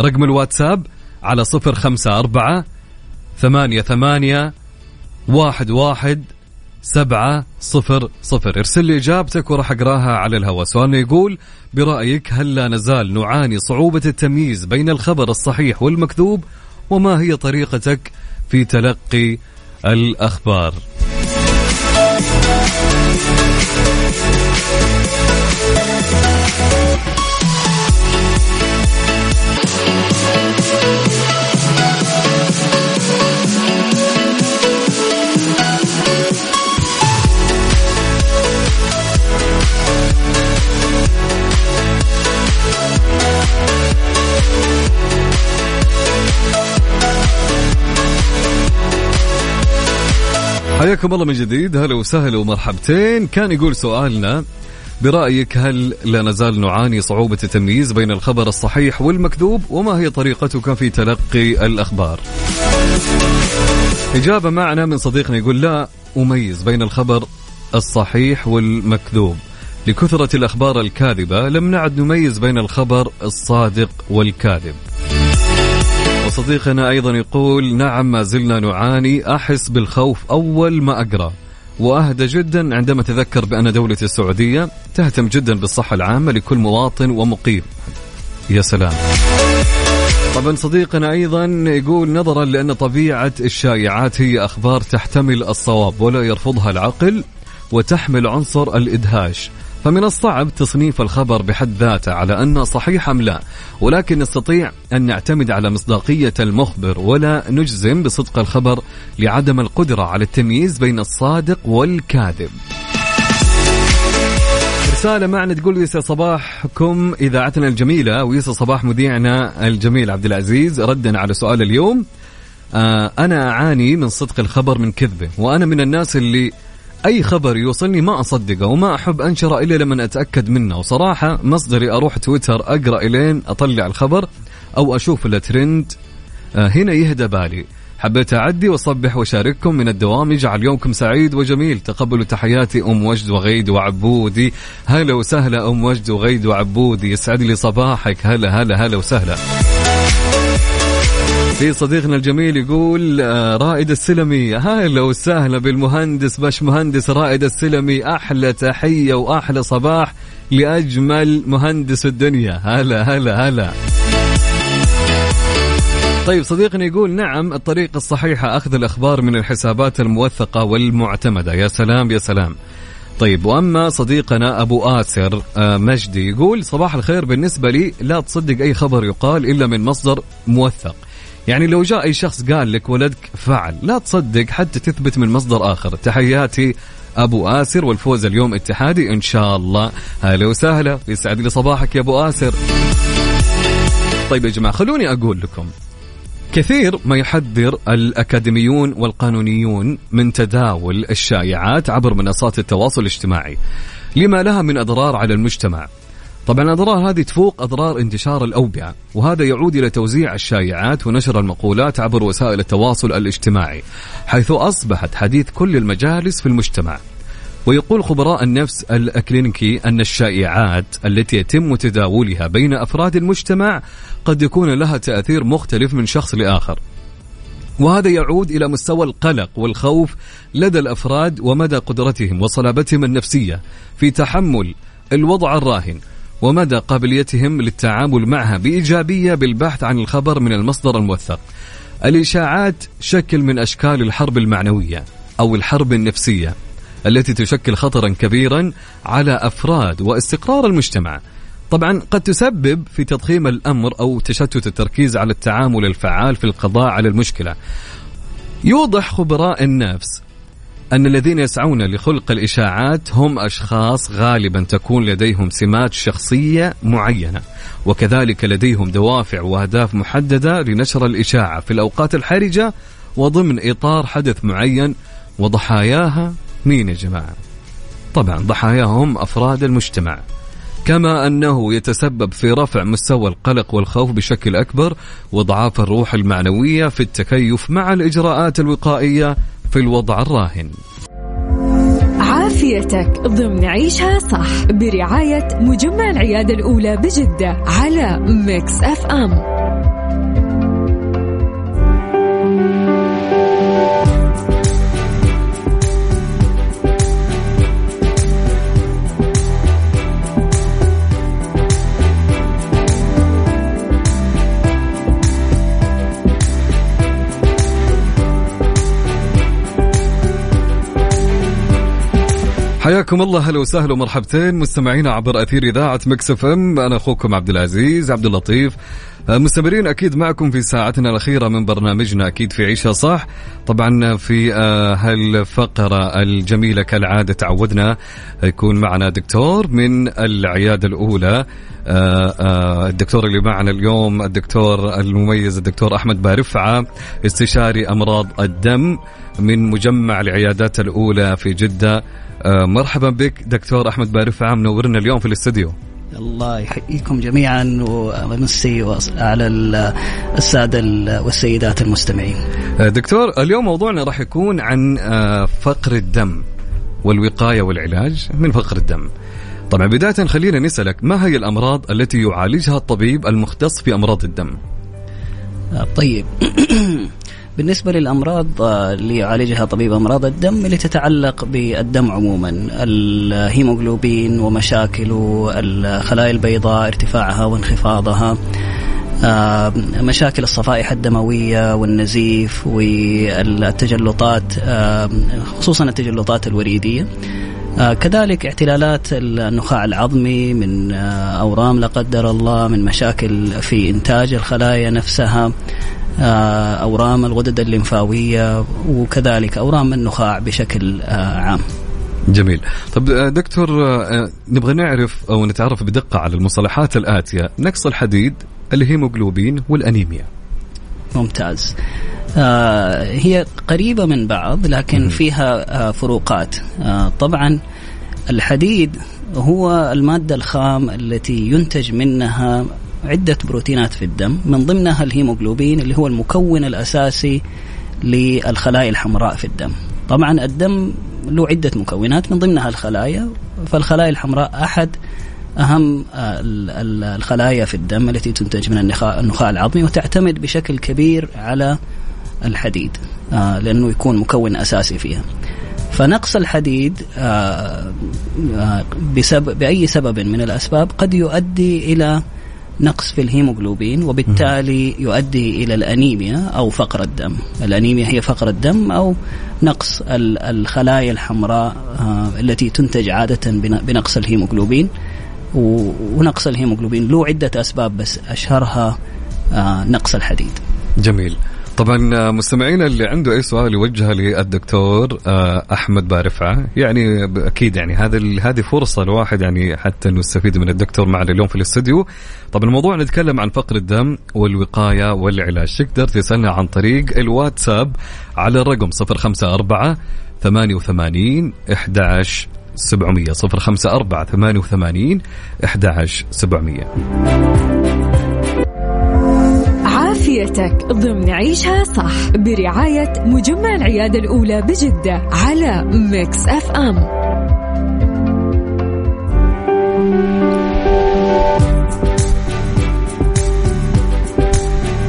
رقم الواتساب على صفر خمسة أربعة ثمانية ثمانية واحد واحد سبعة صفر صفر. ارسل لي إجابتك وراح أقراها على الهواء. سؤالنا يقول برأيك هل لا نزال نعاني صعوبة التمييز بين الخبر الصحيح والمكذوب وما هي طريقتك في تلقي الأخبار. حياكم الله من جديد. هلا وسهلا ومرحبتين. كان يقول سؤالنا برأيك هل لا نزال نعاني صعوبة التمييز بين الخبر الصحيح والمكذوب؟ وما هي طريقتك في تلقي الأخبار؟ إجابة معنا من صديقنا يقول لا أميز بين الخبر الصحيح والمكذوب. لكثرة الأخبار الكاذبة لم نعد نميز بين الخبر الصادق والكاذب. وصديقنا أيضا يقول نعم ما زلنا نعاني أحس بالخوف أول ما أقرأ. وأهدى جدا عندما تذكر بأن دولة السعودية تهتم جدا بالصحة العامة لكل مواطن ومقيم. يا سلام. طبعا صديقنا أيضا يقول نظرا لأن طبيعة الشائعات هي أخبار تحتمل الصواب ولا يرفضها العقل وتحمل عنصر الإدهاش. فمن الصعب تصنيف الخبر بحد ذاته على أنه صحيح أم لا ولكن نستطيع أن نعتمد على مصداقية المخبر ولا نجزم بصدق الخبر لعدم القدرة على التمييز بين الصادق والكاذب. رسالة معنا تقول يسا صباحكم إذاعتنا الجميلة ويسا صباح مذيعنا الجميل عبد العزيز ردا على سؤال اليوم. آه أنا أعاني من صدق الخبر من كذبه وأنا من الناس اللي أي خبر يوصلني ما أصدقه وما أحب أنشره إلا لما أتأكد منه. وصراحة مصدري أروح تويتر أقرأ إلين أطلع الخبر أو أشوف الترند آه، هنا يهدى بالي. حبيت أعدي وأصبح وأشارككم من الدوام. يجعل يومكم سعيد وجميل. تقبلوا تحياتي أم وجد وغيد وعبودي. هلا وسهلا أم وجد وغيد وعبودي. يسعد لي صباحك. هلا هلا هلا وسهلا. في صديقنا الجميل يقول آه، رائد السلمي. هلا وسهلا بالمهندس باش مهندس رائد السلمي. أحلى تحية وأحلى صباح لأجمل مهندس الدنيا. هلا هلا هلا. طيب صديقنا يقول نعم الطريقة الصحيحة أخذ الأخبار من الحسابات الموثقة والمعتمدة. يا سلام يا سلام. طيب وأما صديقنا أبو آسر آه، مجدي يقول صباح الخير بالنسبة لي لا تصدق أي خبر يقال إلا من مصدر موثق. يعني لو جاء أي شخص قال لك ولدك فعل لا تصدق حتى تثبت من مصدر آخر. تحياتي أبو آسر والفوز اليوم اتحادي إن شاء الله. هلا وسهلا يسعد لي صباحك يا أبو آسر. طيب يا جماعة خلوني أقول لكم كثير ما يحذر الأكاديميون والقانونيون من تداول الشائعات عبر منصات التواصل الاجتماعي لما لها من أضرار على المجتمع. طبعا الأضرار هذه تفوق أضرار انتشار الأوبئة وهذا يعود إلى توزيع الشائعات ونشر المقولات عبر وسائل التواصل الاجتماعي حيث أصبحت حديث كل المجالس في المجتمع. ويقول خبراء النفس الأكلينيكي أن الشائعات التي يتم تداولها بين أفراد المجتمع قد يكون لها تأثير مختلف من شخص لآخر. وهذا يعود إلى مستوى القلق والخوف لدى الأفراد ومدى قدرتهم وصلابتهم النفسية في تحمل الوضع الراهن. ومدى قابليتهم للتعامل معها بإيجابية بالبحث عن الخبر من المصدر الموثق الإشاعات شكل من أشكال الحرب المعنوية أو الحرب النفسية التي تشكل خطرا كبيرا على أفراد واستقرار المجتمع طبعا قد تسبب في تضخيم الأمر أو تشتت التركيز على التعامل الفعال في القضاء على المشكلة. يوضح خبراء النفس أن الذين يسعون لخلق الإشاعات هم أشخاص غالبا تكون لديهم سمات شخصية معينة وكذلك لديهم دوافع وأهداف محددة لنشر الإشاعة في الأوقات الحرجة وضمن إطار حدث معين وضحاياها مين يا جماعة؟ طبعا ضحاياهم أفراد المجتمع كما أنه يتسبب في رفع مستوى القلق والخوف بشكل أكبر وإضعاف الروح المعنوية في التكيف مع الإجراءات الوقائية في الوضع الراهن. عافيتك ضمن عيشها صح. برعاية مجمع العيادة الأولى بجدة على Mix FM. حياكم الله هلا وسهلا ومرحبتين مستمعينا عبر أثير إذاعة Mix FM. أنا أخوكم عبد العزيز عبد اللطيف. آه، مستمرين أكيد معكم في ساعتنا الأخيرة من برنامجنا أكيد في عيشها صح. طبعا في آه، هالفقرة الجميلة كالعادة تعودنا يكون معنا دكتور من العيادة الأولى الدكتور اللي معنا اليوم الدكتور المميز الدكتور أحمد بارفعة استشاري أمراض الدم من مجمع العيادات الأولى في جدة آه، مرحبا بك دكتور أحمد بارفعة منورنا اليوم في الاستديو الله يحييكم جميعا ومسي على الساده والسيدات المستمعين. آه، دكتور اليوم موضوعنا راح يكون عن آه، فقر الدم والوقاية والعلاج من فقر الدم. طبعا بداية خلينا نسألك ما هي الأمراض التي يعالجها الطبيب المختص في أمراض الدم؟ طيب بالنسبة للأمراض آه، اللي يعالجها طبيب أمراض الدم اللي تتعلق بالدم عموما الهيموغلوبين ومشاكله الخلايا البيضاء ارتفاعها وانخفاضها آه، مشاكل الصفائح الدموية والنزيف والتجلطات آه، خصوصا التجلطات الوريدية كذلك اعتلالات النخاع العظمي من أورام لا قدر الله من مشاكل في إنتاج الخلايا نفسها آه، أورام الغدد الليمفاوية وكذلك أورام النخاع بشكل آه، عام. جميل. طب آه، دكتور نبغى نعرف أو نتعرف بدقة على المصطلحات الآتية. نقص الحديد الهيموغلوبين والأنيميا. ممتاز. آه هي قريبة من بعض لكن فيها آه فروقات. آه طبعا الحديد هو المادة الخام التي ينتج منها عدة بروتينات في الدم من ضمنها الهيموغلوبين اللي هو المكون الأساسي للخلايا الحمراء في الدم. طبعا الدم له عدة مكونات من ضمنها الخلايا فالخلايا الحمراء أحد أهم الخلايا في الدم التي تنتج من النخاع العظمي وتعتمد بشكل كبير على الحديد آه، لأنه يكون مكون أساسي فيها فنقص الحديد آه، آه، بسبب بأي سبب من الأسباب قد يؤدي إلى نقص في الهيموغلوبين وبالتالي يؤدي إلى الأنيميا أو فقر الدم، الأنيميا هي فقر الدم أو نقص الخلايا الحمراء التي تنتج عادة بنقص الهيموغلوبين ونقص الهيموغلوبين له عدة أسباب بس أشهرها نقص الحديد. جميل. طبعا آه، مستمعينا اللي عنده أي سؤال يوجهه للدكتور آه، أحمد بارفعة. يعني أكيد يعني هذا هذه فرصة الواحد يعني حتى نستفيد من الدكتور معنا اليوم في الاستديو طبعا الموضوع نتكلم عن فقر الدم والوقاية والعلاج. تقدر تسالنا عن طريق الواتساب على الرقم 054 88 11 700 054 88 11 700 عافيتك ضمن عيشها صح. برعاية مجمع العيادة الأولى بجدة على Mix FM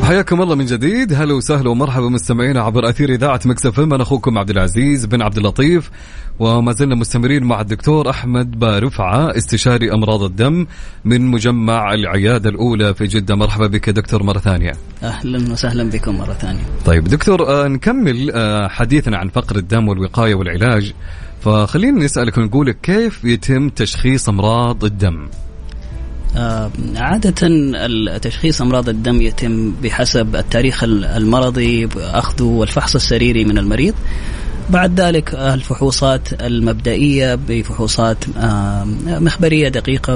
حياكم الله من جديد. هلا وسهلا ومرحبا مستمعينا عبر أثير إذاعة مكس أنا أخوكم عبد العزيز بن عبد اللطيف وما زلنا مستمرين مع الدكتور أحمد بارفعة استشاري أمراض الدم من مجمع العيادة الأولى في جدة. مرحبا بك دكتور مرة ثانية. أهلا وسهلا بكم مرة ثانية. طيب دكتور آه نكمل آه حديثنا عن فقر الدم والوقاية والعلاج. فخلينا نسألك ونقول كيف يتم تشخيص أمراض الدم؟ عادة تشخيص أمراض الدم يتم بحسب التاريخ المرضي أخذه والفحص السريري من المريض بعد ذلك الفحوصات المبدئية بفحوصات مخبرية دقيقة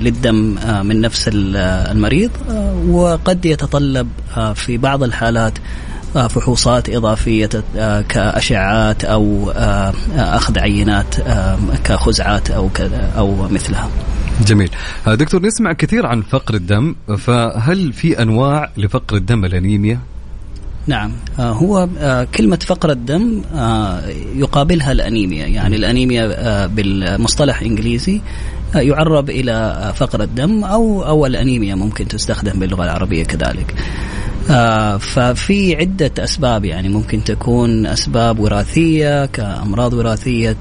للدم من نفس المريض وقد يتطلب في بعض الحالات فحوصات إضافية كأشعات أو أخذ عينات كخزعات أو أو مثلها. جميل. دكتور نسمع كثير عن فقر الدم فهل في أنواع لفقر الدم الأنيميا؟ نعم. آه، هو آه، كلمة فقر الدم آه، يقابلها الأنيميا. يعني الأنيميا بالمصطلح الإنجليزي يعرب إلى فقر الدم أو أو الأنيميا ممكن تستخدم باللغة العربية كذلك. ففي عدة أسباب يعني ممكن تكون أسباب وراثية كأمراض وراثية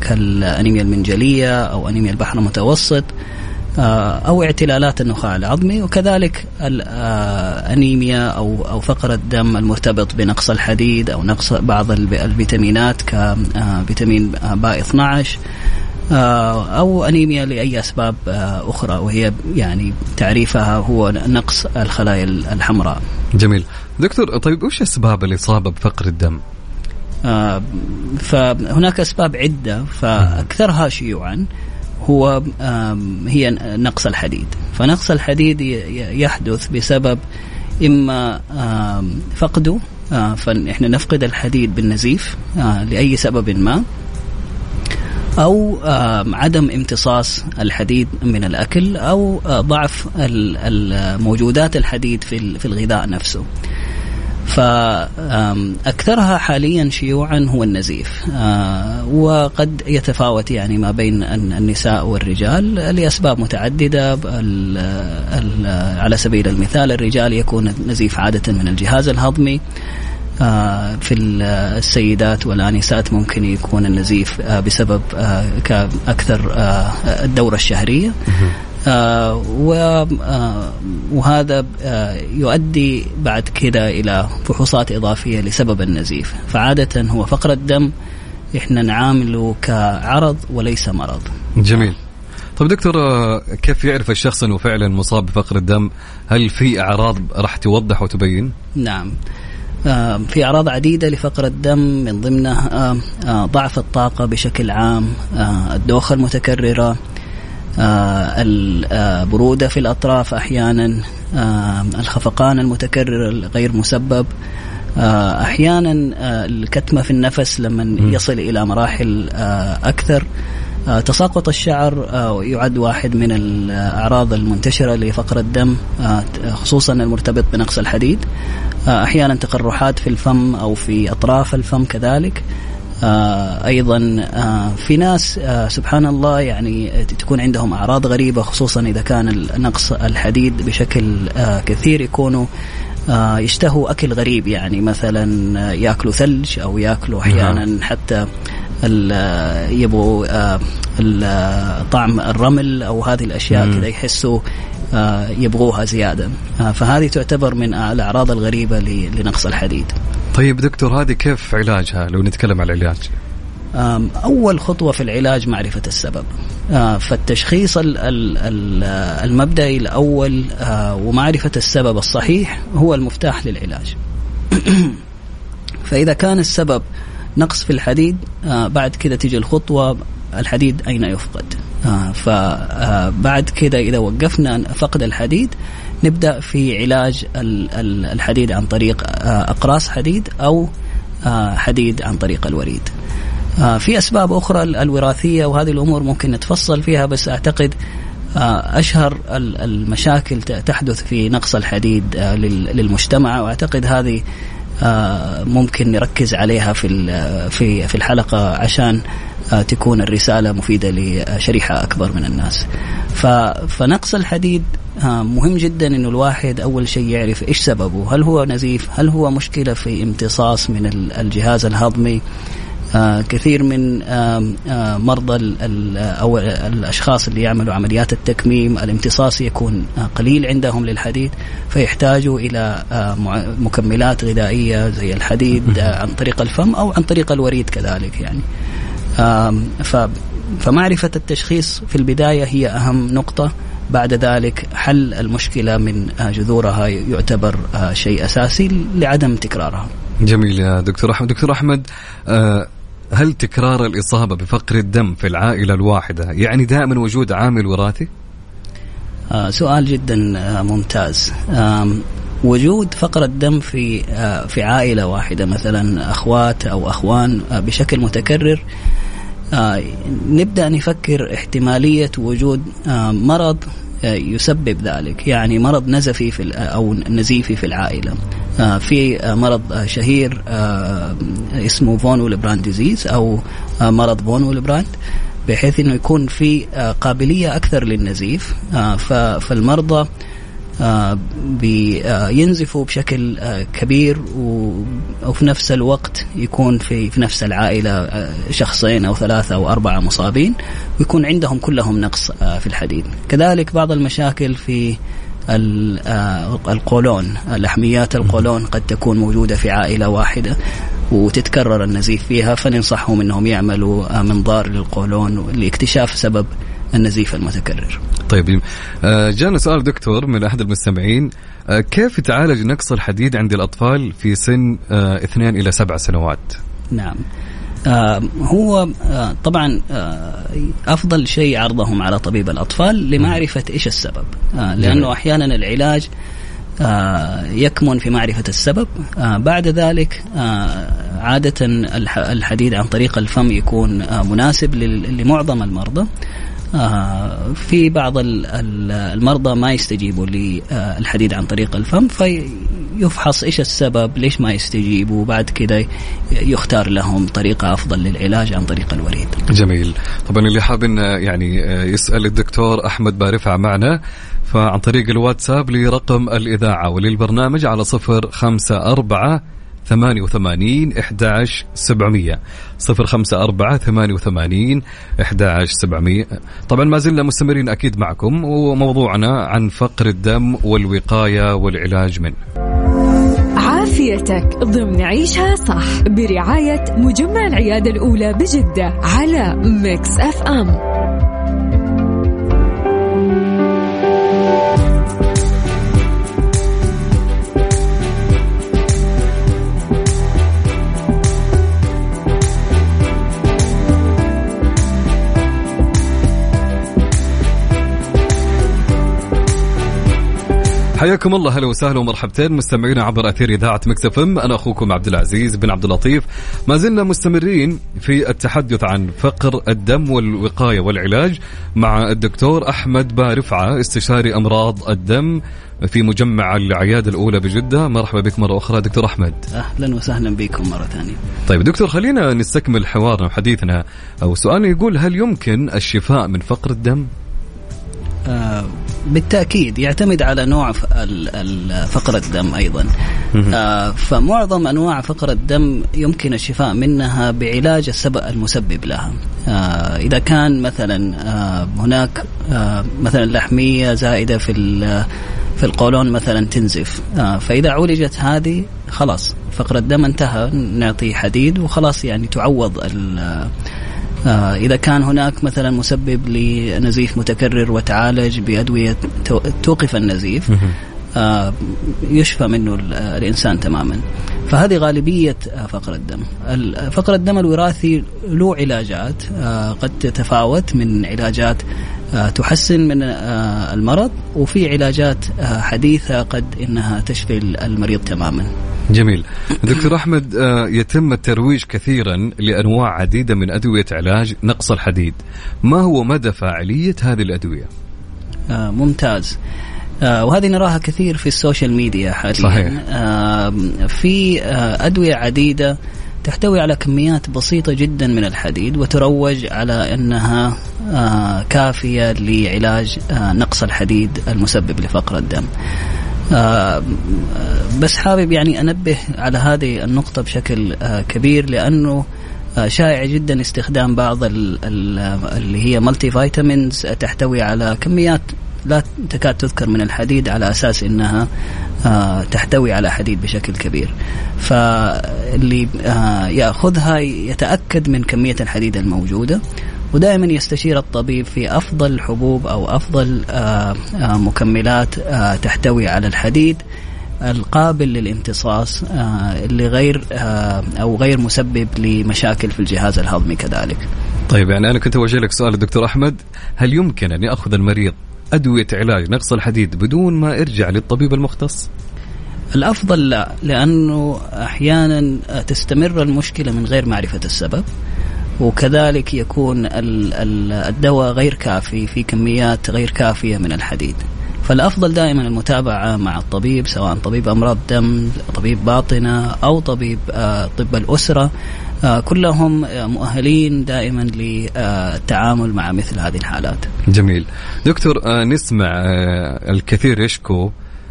كالأنيميا المنجلية أو أنيميا البحر المتوسط آه، أو اعتلالات النخاع العظمي وكذلك الانيميا أو أو فقر الدم المرتبط بنقص الحديد أو نقص بعض الفيتامينات كفيتامين باء 12 أو أنيميا لأي أسباب آه، أخرى وهي يعني تعريفها هو نقص الخلايا الحمراء. جميل. دكتور طيب وش أسباب الاصابه بفقر الدم؟ آه فهناك أسباب عدة فأكثرها شيوعا هو هي نقص الحديد فنقص الحديد يحدث بسبب إما فقده آه، فإحنا نفقد الحديد بالنزيف آه، لأي سبب ما أو عدم امتصاص الحديد من الأكل أو ضعف موجودات الحديد في الغذاء نفسه. فأكثرها حاليا شيوعا هو النزيف. وقد يتفاوت يعني ما بين النساء والرجال لأسباب متعددة. على سبيل المثال الرجال يكون النزيف عادة من الجهاز الهضمي. في السيدات والآنسات ممكن يكون النزيف آه، بسبب كأكثر الدورة الشهرية آه، آه، وهذا آه، يؤدي بعد كده إلى فحوصات إضافية لسبب النزيف فعادة هو فقر الدم إحنا نعامله كعرض وليس مرض جميل طيب دكتور كيف يعرف الشخص إنه فعلا مصاب بفقر الدم؟ هل في أعراض راح توضح وتبين؟ نعم. في اعراض عديدة لفقر الدم من ضمنها ضعف الطاقة بشكل عام، الدوخة المتكررة، آه، البرودة في الأطراف أحيانا الخفقان المتكرر الغير مسبب أحيانا الكتمة في النفس لما يصل إلى مراحل أكثر تساقط الشعر يعد واحد من الأعراض المنتشرة لفقر الدم خصوصا المرتبط بنقص الحديد. أحيانا تقرحات في الفم أو في أطراف الفم كذلك. آه أيضا آه في ناس آه سبحان الله يعني تكون عندهم أعراض غريبة خصوصا إذا كان نقص الحديد بشكل آه كثير يكونوا آه يشتهوا أكل غريب. يعني مثلا يأكلوا ثلج أو يأكلوا أحيانا نعم. حتى يبغوا آه طعم الرمل أو هذه الأشياء كذا يحسوا آه يبغوها زيادة آه فهذه تعتبر من الأعراض الغريبة لنقص الحديد. طيب دكتور هذه كيف علاجها لو نتكلم عن العلاج؟ أول خطوة في العلاج معرفة السبب فالتشخيص المبدئي الأول ومعرفة السبب الصحيح هو المفتاح للعلاج فإذا كان السبب نقص في الحديد آه، بعد كده تيجي الخطوة الحديد أين يفقد فبعد كده إذا وقفنا فقد الحديد نبدأ في علاج الحديد عن طريق آه، أقراص حديد أو آه، حديد عن طريق الوريد. آه، في أسباب أخرى الوراثية وهذه الأمور ممكن نتفصل فيها بس أعتقد أشهر المشاكل تحدث في نقص الحديد للمجتمع وأعتقد هذه ممكن نركز عليها في في في الحلقة عشان تكون الرسالة مفيدة لشريحة أكبر من الناس. فنقص الحديد مهم جدا إنه الواحد أول شيء يعرف إيش سببه، هل هو نزيف؟ هل هو مشكلة في امتصاص من الجهاز الهضمي؟ آه كثير من آه آه مرضى أو الأشخاص اللي يعملوا عمليات التكميم الامتصاص يكون آه، قليل عندهم للحديد فيحتاجوا إلى آه، مكملات غذائية زي الحديد آه، عن طريق الفم أو عن طريق الوريد كذلك يعني. فمعرفة التشخيص في البداية هي أهم نقطة. بعد ذلك حل المشكلة من جذورها يعتبر شيء أساسي لعدم تكرارها. جميل يا دكتور أحمد. دكتور أحمد هل تكرار الإصابة بفقر الدم في العائلة الواحدة يعني دائما وجود عامل وراثي؟ آه سؤال جدا آه ممتاز آه وجود فقر الدم في آه في عائلة واحدة مثلا أخوات أو أخوان آه بشكل متكرر آه نبدأ نفكر احتمالية وجود مرض يسبب ذلك. يعني مرض نزفي في أو نزيفي في العائلة. آه في آه مرض شهير اسمه von Willebrand disease أو مرض von Willebrand بحيث إنه يكون في قابلية أكثر للنزيف. فالمرضى بينزفوا بشكل كبير وفي نفس الوقت يكون في في نفس العائلة شخصين أو ثلاثة أو أربعة مصابين ويكون عندهم كلهم نقص في الحديد. كذلك بعض المشاكل في القولون لحميات القولون قد تكون موجودة في عائلة واحدة وتتكرر النزيف فيها فننصحهم إنهم يعملوا منظار للقولون لاكتشاف سبب النزيف المتكرر. طيب جانا سؤال دكتور من أحد المستمعين كيف تعالج نقص الحديد عند الأطفال في سن اثنين إلى سبع سنوات؟ نعم. آه هو آه طبعا آه أفضل شيء عرضهم على طبيب الأطفال لمعرفة إيش السبب لأنه أحيانا العلاج يكمن في معرفة السبب بعد ذلك عادة الحديد عن طريق الفم يكون مناسب لمعظم المرضى في بعض المرضى ما يستجيبوا للحديد عن طريق الفم فيفحص إيش السبب؟ ليش ما يستجيبوا؟ وبعد كده يختار لهم طريقة أفضل للعلاج عن طريق الوريد. جميل، طبعا اللي حاب يعني يسأل الدكتور أحمد بارفع معنا فعن طريق الواتساب لرقم الإذاعة وللبرنامج على صفر خمسة أربعة ثمانية وثمانين إحداش سبعمية. صفر خمسة أربعة ثمانية وثمانين إحداش سبعمية. طبعا ما زلنا مستمرين أكيد معكم وموضوعنا عن فقر الدم والوقاية والعلاج منه. عافيتك ضمن عيشها صح برعاية مجمع العيادة الأولى بجدة على Mix FM. حياكم الله هلا وسهلا ومرحبتين. مستمعينا عبر أثير إذاعة مكس إم أنا أخوكم عبد العزيز بن عبد اللطيف. ما زلنا مستمرين في التحدث عن فقر الدم والوقاية والعلاج مع الدكتور أحمد بارفعة استشاري أمراض الدم في مجمع العياده الأولى بجدة. مرحبا بك مرة أخرى دكتور أحمد. أهلا وسهلا بكم مرة ثانية. طيب دكتور خلينا نستكمل حوارنا وحديثنا. أو سؤالنا يقول هل يمكن الشفاء من فقر الدم؟ آه بالتأكيد يعتمد على نوع فقر الدم أيضا. آه فمعظم أنواع فقر الدم يمكن الشفاء منها بعلاج السبب المسبب لها. آه إذا كان مثلا آه هناك مثلا لحمية زائدة في في القولون مثلا تنزف. فإذا عولجت هذه خلاص فقر الدم انتهى نعطي حديد وخلاص يعني تعوض إذا كان هناك مثلا مسبب لنزيف متكرر وتعالج بأدوية توقف النزيف آه يشفى منه الإنسان تماما. فهذه غالبية فقر الدم. فقر الدم الوراثي له علاجات آه قد تتفاوت من علاجات تحسن من المرض وفي علاجات حديثة قد إنها تشفي المريض تماما. جميل. دكتور أحمد يتم الترويج كثيرا لأنواع عديدة من أدوية علاج نقص الحديد. ما هو مدى فاعلية هذه الأدوية؟ ممتاز. آه وهذه نراها كثير في ال social media حاليا. صحيح. آه في آه أدوية عديدة تحتوي على كميات بسيطة جدا من الحديد وتروج على أنها آه كافية لعلاج آه نقص الحديد المسبب لفقر الدم. آه بس حابب يعني أنبه على هذه النقطة بشكل آه كبير لأنه آه شائع جدا استخدام بعض ال ال اللي هي مالتي فيتامينز تحتوي على كميات لا تكاد تذكر من الحديد على أساس إنها آه تحتوي على حديد بشكل كبير. فاللي آه يأخذها يتأكد من كمية الحديد الموجودة. ودائما يستشير الطبيب في أفضل الحبوب أو أفضل مكملات تحتوي على الحديد القابل للامتصاص اللي غير أو غير مسبب لمشاكل في الجهاز الهضمي كذلك. طيب يعني أنا كنت أوجه لك سؤال دكتور أحمد هل يمكن أن يأخذ المريض أدوية علاج نقص الحديد بدون ما يرجع للطبيب المختص؟ الأفضل لا لأنه أحيانا تستمر المشكلة من غير معرفة السبب وكذلك يكون الدواء غير كافي في كميات غير كافية من الحديد. فالأفضل دائما المتابعة مع الطبيب سواء طبيب أمراض دم طبيب باطنة أو طبيب طب الأسرة. كلهم مؤهلين دائما للتعامل مع مثل هذه الحالات. جميل. دكتور نسمع الكثير يشكو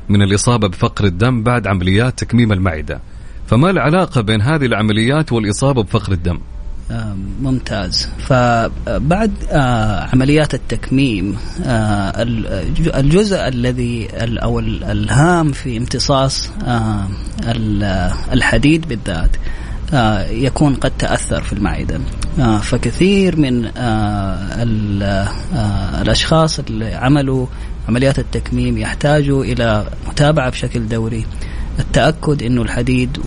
من الإصابة بفقر الدم بعد عمليات تكميم المعدة. فما العلاقة بين هذه العمليات والإصابة بفقر الدم؟ ممتاز. فبعد عمليات التكميم الجزء الذي أو الهام في امتصاص الحديد بالذات يكون قد تأثر في المعدة. فكثير من الأشخاص اللي عملوا عمليات التكميم يحتاجوا إلى متابعة بشكل دوري. التأكد أنه الحديد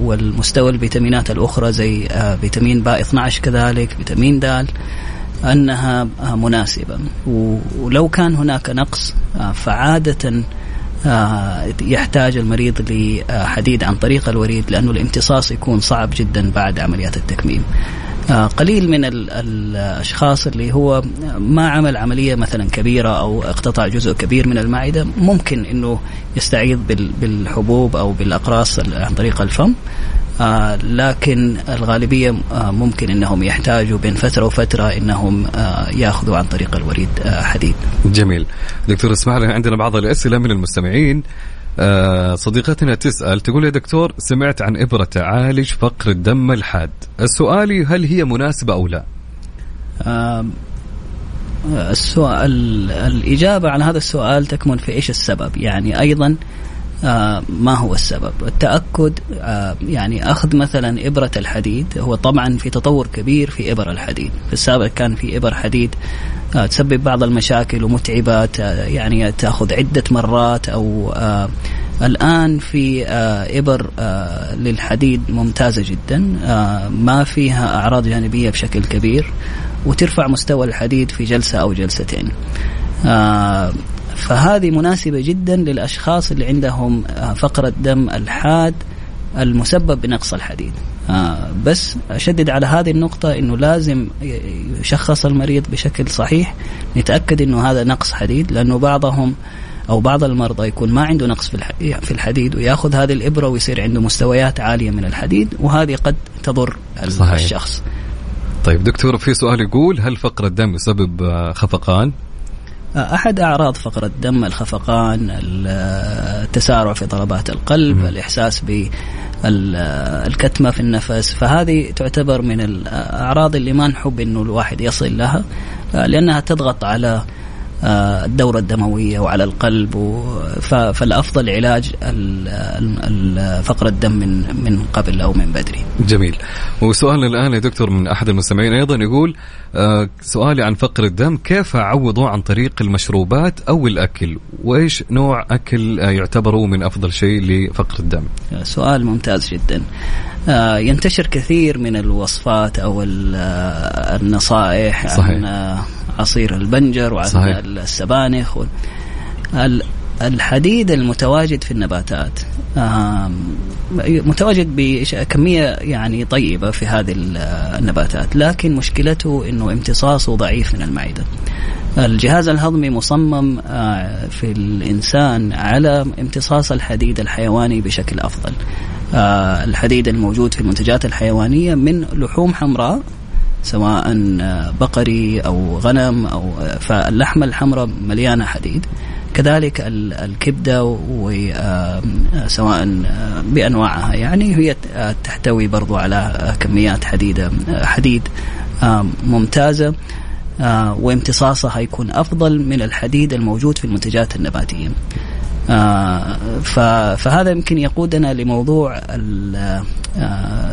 والمستوى الفيتامينات الأخرى زي فيتامين باء 12 كذلك فيتامين د أنها مناسبة. ولو كان هناك نقص فعادة يحتاج المريض لحديد عن طريق الوريد لأنه الامتصاص يكون صعب جدا بعد عمليات التكميم. قليل من الأشخاص اللي هو ما عمل عملية مثلا كبيرة أو اقتطع جزء كبير من المعدة ممكن إنه يستعيض بالحبوب أو بالأقراص عن طريق الفم. آه لكن الغالبية آه ممكن أنهم يحتاجوا بين فترة وفترة أنهم آه يأخذوا عن طريق الوريد آه حديد. جميل. دكتور اسمح لنا عندنا بعض الأسئلة من المستمعين. آه صديقتنا تسأل تقول يا دكتور سمعت عن إبرة تعالج فقر الدم الحاد. السؤال هل هي مناسبة أو لا؟ آه السؤال الإجابة على هذا السؤال تكمن في إيش السبب. يعني أيضا آه ما هو السبب؟ التأكد آه يعني أخذ مثلا إبرة الحديد هو طبعا في تطور كبير في إبر الحديد. في السابق كان في إبر حديد آه تسبب بعض المشاكل ومتعبات يعني تأخذ عدة مرات أو الآن في إبر للحديد ممتازة جدا ما فيها أعراض جانبية بشكل كبير وترفع مستوى الحديد في جلسة أو جلستين. فهذه مناسبة جدا للأشخاص اللي عندهم فقر الدم الحاد المسبب بنقص الحديد آه بس أشدد على هذه النقطة أنه لازم يشخص المريض بشكل صحيح نتأكد أنه هذا نقص حديد لأنه بعضهم أو بعض المرضى يكون ما عنده نقص في الحديد ويأخذ هذه الإبرة ويصير عنده مستويات عالية من الحديد وهذه قد تضر صحيح. الشخص طيب دكتور في سؤال يقول هل فقر الدم يسبب خفقان؟ أحد أعراض فقر الدم الخفقان التسارع في ضربات القلب م. الإحساس بالكتمة في النفس فهذه تعتبر من الأعراض اللي ما نحب أنه الواحد يصل لها لأنها تضغط على الدورة الدموية وعلى القلب فالأفضل علاج فقر الدم من من قبل أو من بدري. جميل. وسؤالنا الآن يا دكتور من أحد المستمعين أيضا يقول سؤالي عن فقر الدم كيف أعوضه عن طريق المشروبات أو الأكل؟ وإيش نوع أكل يعتبر من أفضل شيء لفقر الدم؟ سؤال ممتاز جدا. ينتشر كثير من الوصفات أو النصائح صحيح. عن عصير البنجر وعن صحيح. السبانخ و... الحديد المتواجد في النباتات. متواجد بكمية يعني طيبة في هذه النباتات. لكن مشكلته أنه امتصاصه ضعيف من المعدة. الجهاز الهضمي مصمم في الإنسان على امتصاص الحديد الحيواني بشكل أفضل. الحديد الموجود في المنتجات الحيوانية من لحوم حمراء سواء بقري أو غنم أو فاللحمه الحمراء مليانة حديد كذلك الكبدة وسواء بأنواعها يعني هي تحتوي برضو على كميات حديدة حديد ممتازة وامتصاصها يكون أفضل من الحديد الموجود في المنتجات النباتية. فهذا يمكن يقودنا لموضوع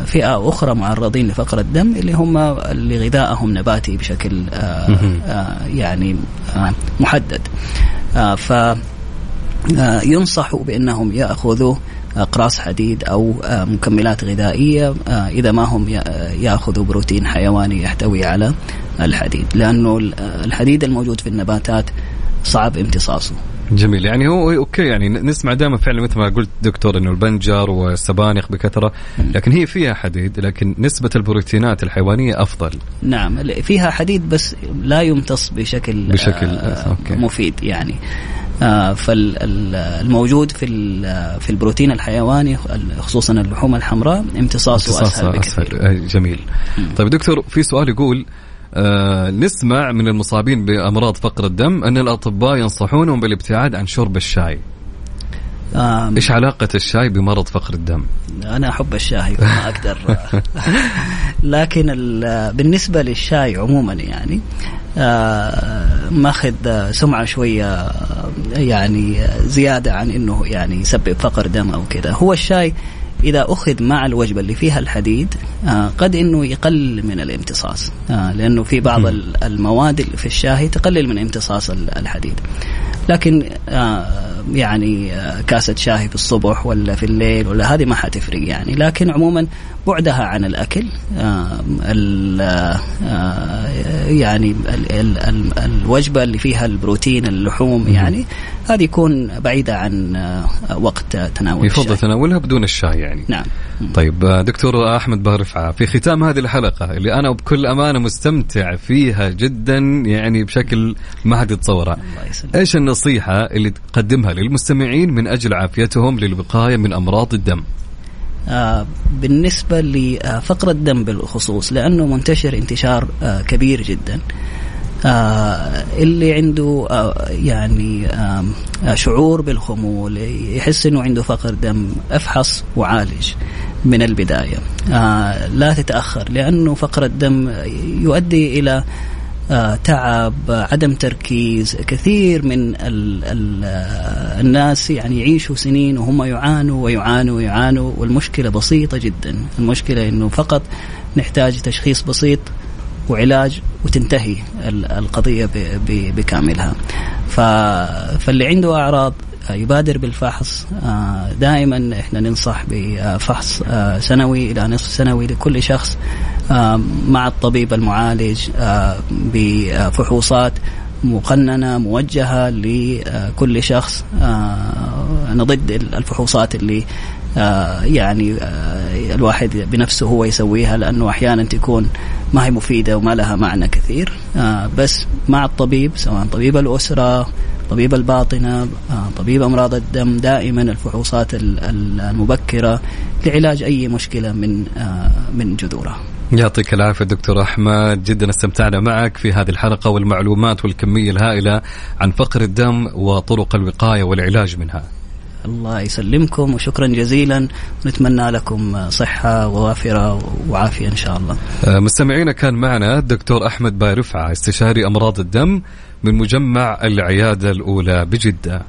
فئة أخرى معرضين لفقر الدم اللي هم اللي غذائهم نباتي بشكل يعني محدد. ف ينصحوا بأنهم يأخذوا أقراص حديد أو مكملات غذائية إذا ما هم يأخذوا بروتين حيواني يحتوي على الحديد. لأنه الحديد الموجود في النباتات صعب امتصاصه. جميل. يعني هو أوكي يعني نسمع دائما فعلا مثل ما قلت دكتور إنه البنجر والسبانخ بكثرة لكن هي فيها حديد لكن نسبة البروتينات الحيوانية أفضل. نعم فيها حديد بس لا يمتص بشكل بشكل آه أوكي. مفيد يعني. آه فالموجود في في البروتين الحيواني خصوصا اللحوم الحمراء امتصاصه أسهل بكثير. أسهل. جميل. طيب دكتور في سؤال يقول آه نسمع من المصابين بأمراض فقر الدم أن الأطباء ينصحونهم بالابتعاد عن شرب الشاي. إيش علاقة الشاي بمرض فقر الدم؟ أنا أحب الشاي ما أقدر. لكن بالنسبة للشاي عموما يعني آه ماخذ سمعة شوية يعني زيادة عن أنه يعني يسبب فقر دم أو كذا. هو الشاي إذا أخذ مع الوجبة اللي فيها الحديد آه قد أنه يقلل من الامتصاص آه لأنه في بعض المواد اللي في الشاي تقلل من امتصاص الحديد. لكن آه يعني آه كاسة شاي في الصبح ولا في الليل ولا هذه ما حتفرق يعني. لكن عموما بعدها عن الأكل آه ال آه يعني ال ال ال الوجبة اللي فيها البروتين اللحوم يعني هذه يكون بعيدة عن آه وقت تناول يفضل تناولها بدون الشاي يعني. نعم. طيب دكتور أحمد بارفعة في ختام هذه الحلقة اللي أنا بكل أمانة مستمتع فيها جدا يعني بشكل ما حد يتصورها إيش النصيحة اللي تقدمها للمستمعين من أجل عافيتهم للوقاية من أمراض الدم؟ آه بالنسبة لفقر الدم بالخصوص لأنه منتشر انتشار آه كبير جدا. آه اللي عنده آه يعني آه شعور بالخمول يحس إنه عنده فقر دم أفحص وعالج من البداية. آه لا تتأخر لأنه فقر الدم يؤدي إلى آه تعب عدم تركيز كثير من ال ال الناس يعني يعيشوا سنين وهم يعانوا ويعانوا ويعانوا والمشكلة بسيطة جدا. المشكلة إنه فقط نحتاج تشخيص بسيط وعلاج وتنتهي القضية بكاملها. فاللي عنده أعراض يبادر بالفحص. دائما إحنا ننصح بفحص سنوي إلى نصف سنوي لكل شخص مع الطبيب المعالج بفحوصات مقننة موجهة لكل شخص. نضد الفحوصات اللي يعني الواحد بنفسه هو يسويها لأنه أحيانا تكون ما هي مفيدة وما لها معنى كثير. بس مع الطبيب سواء طبيب الأسرة طبيب الباطنة طبيب أمراض الدم دائما الفحوصات المبكرة لعلاج أي مشكلة من من جذورها يعطيك العافية دكتور أحمد. جدا استمتعنا معك في هذه الحلقة والمعلومات والكمية الهائلة عن فقر الدم وطرق الوقاية والعلاج منها. الله يسلمكم وشكرا جزيلا. ونتمنى لكم صحة ووافرة وعافية إن شاء الله. مستمعينا كان معنا الدكتور أحمد باي رفعة استشاري أمراض الدم من مجمع العيادة الأولى بجدة.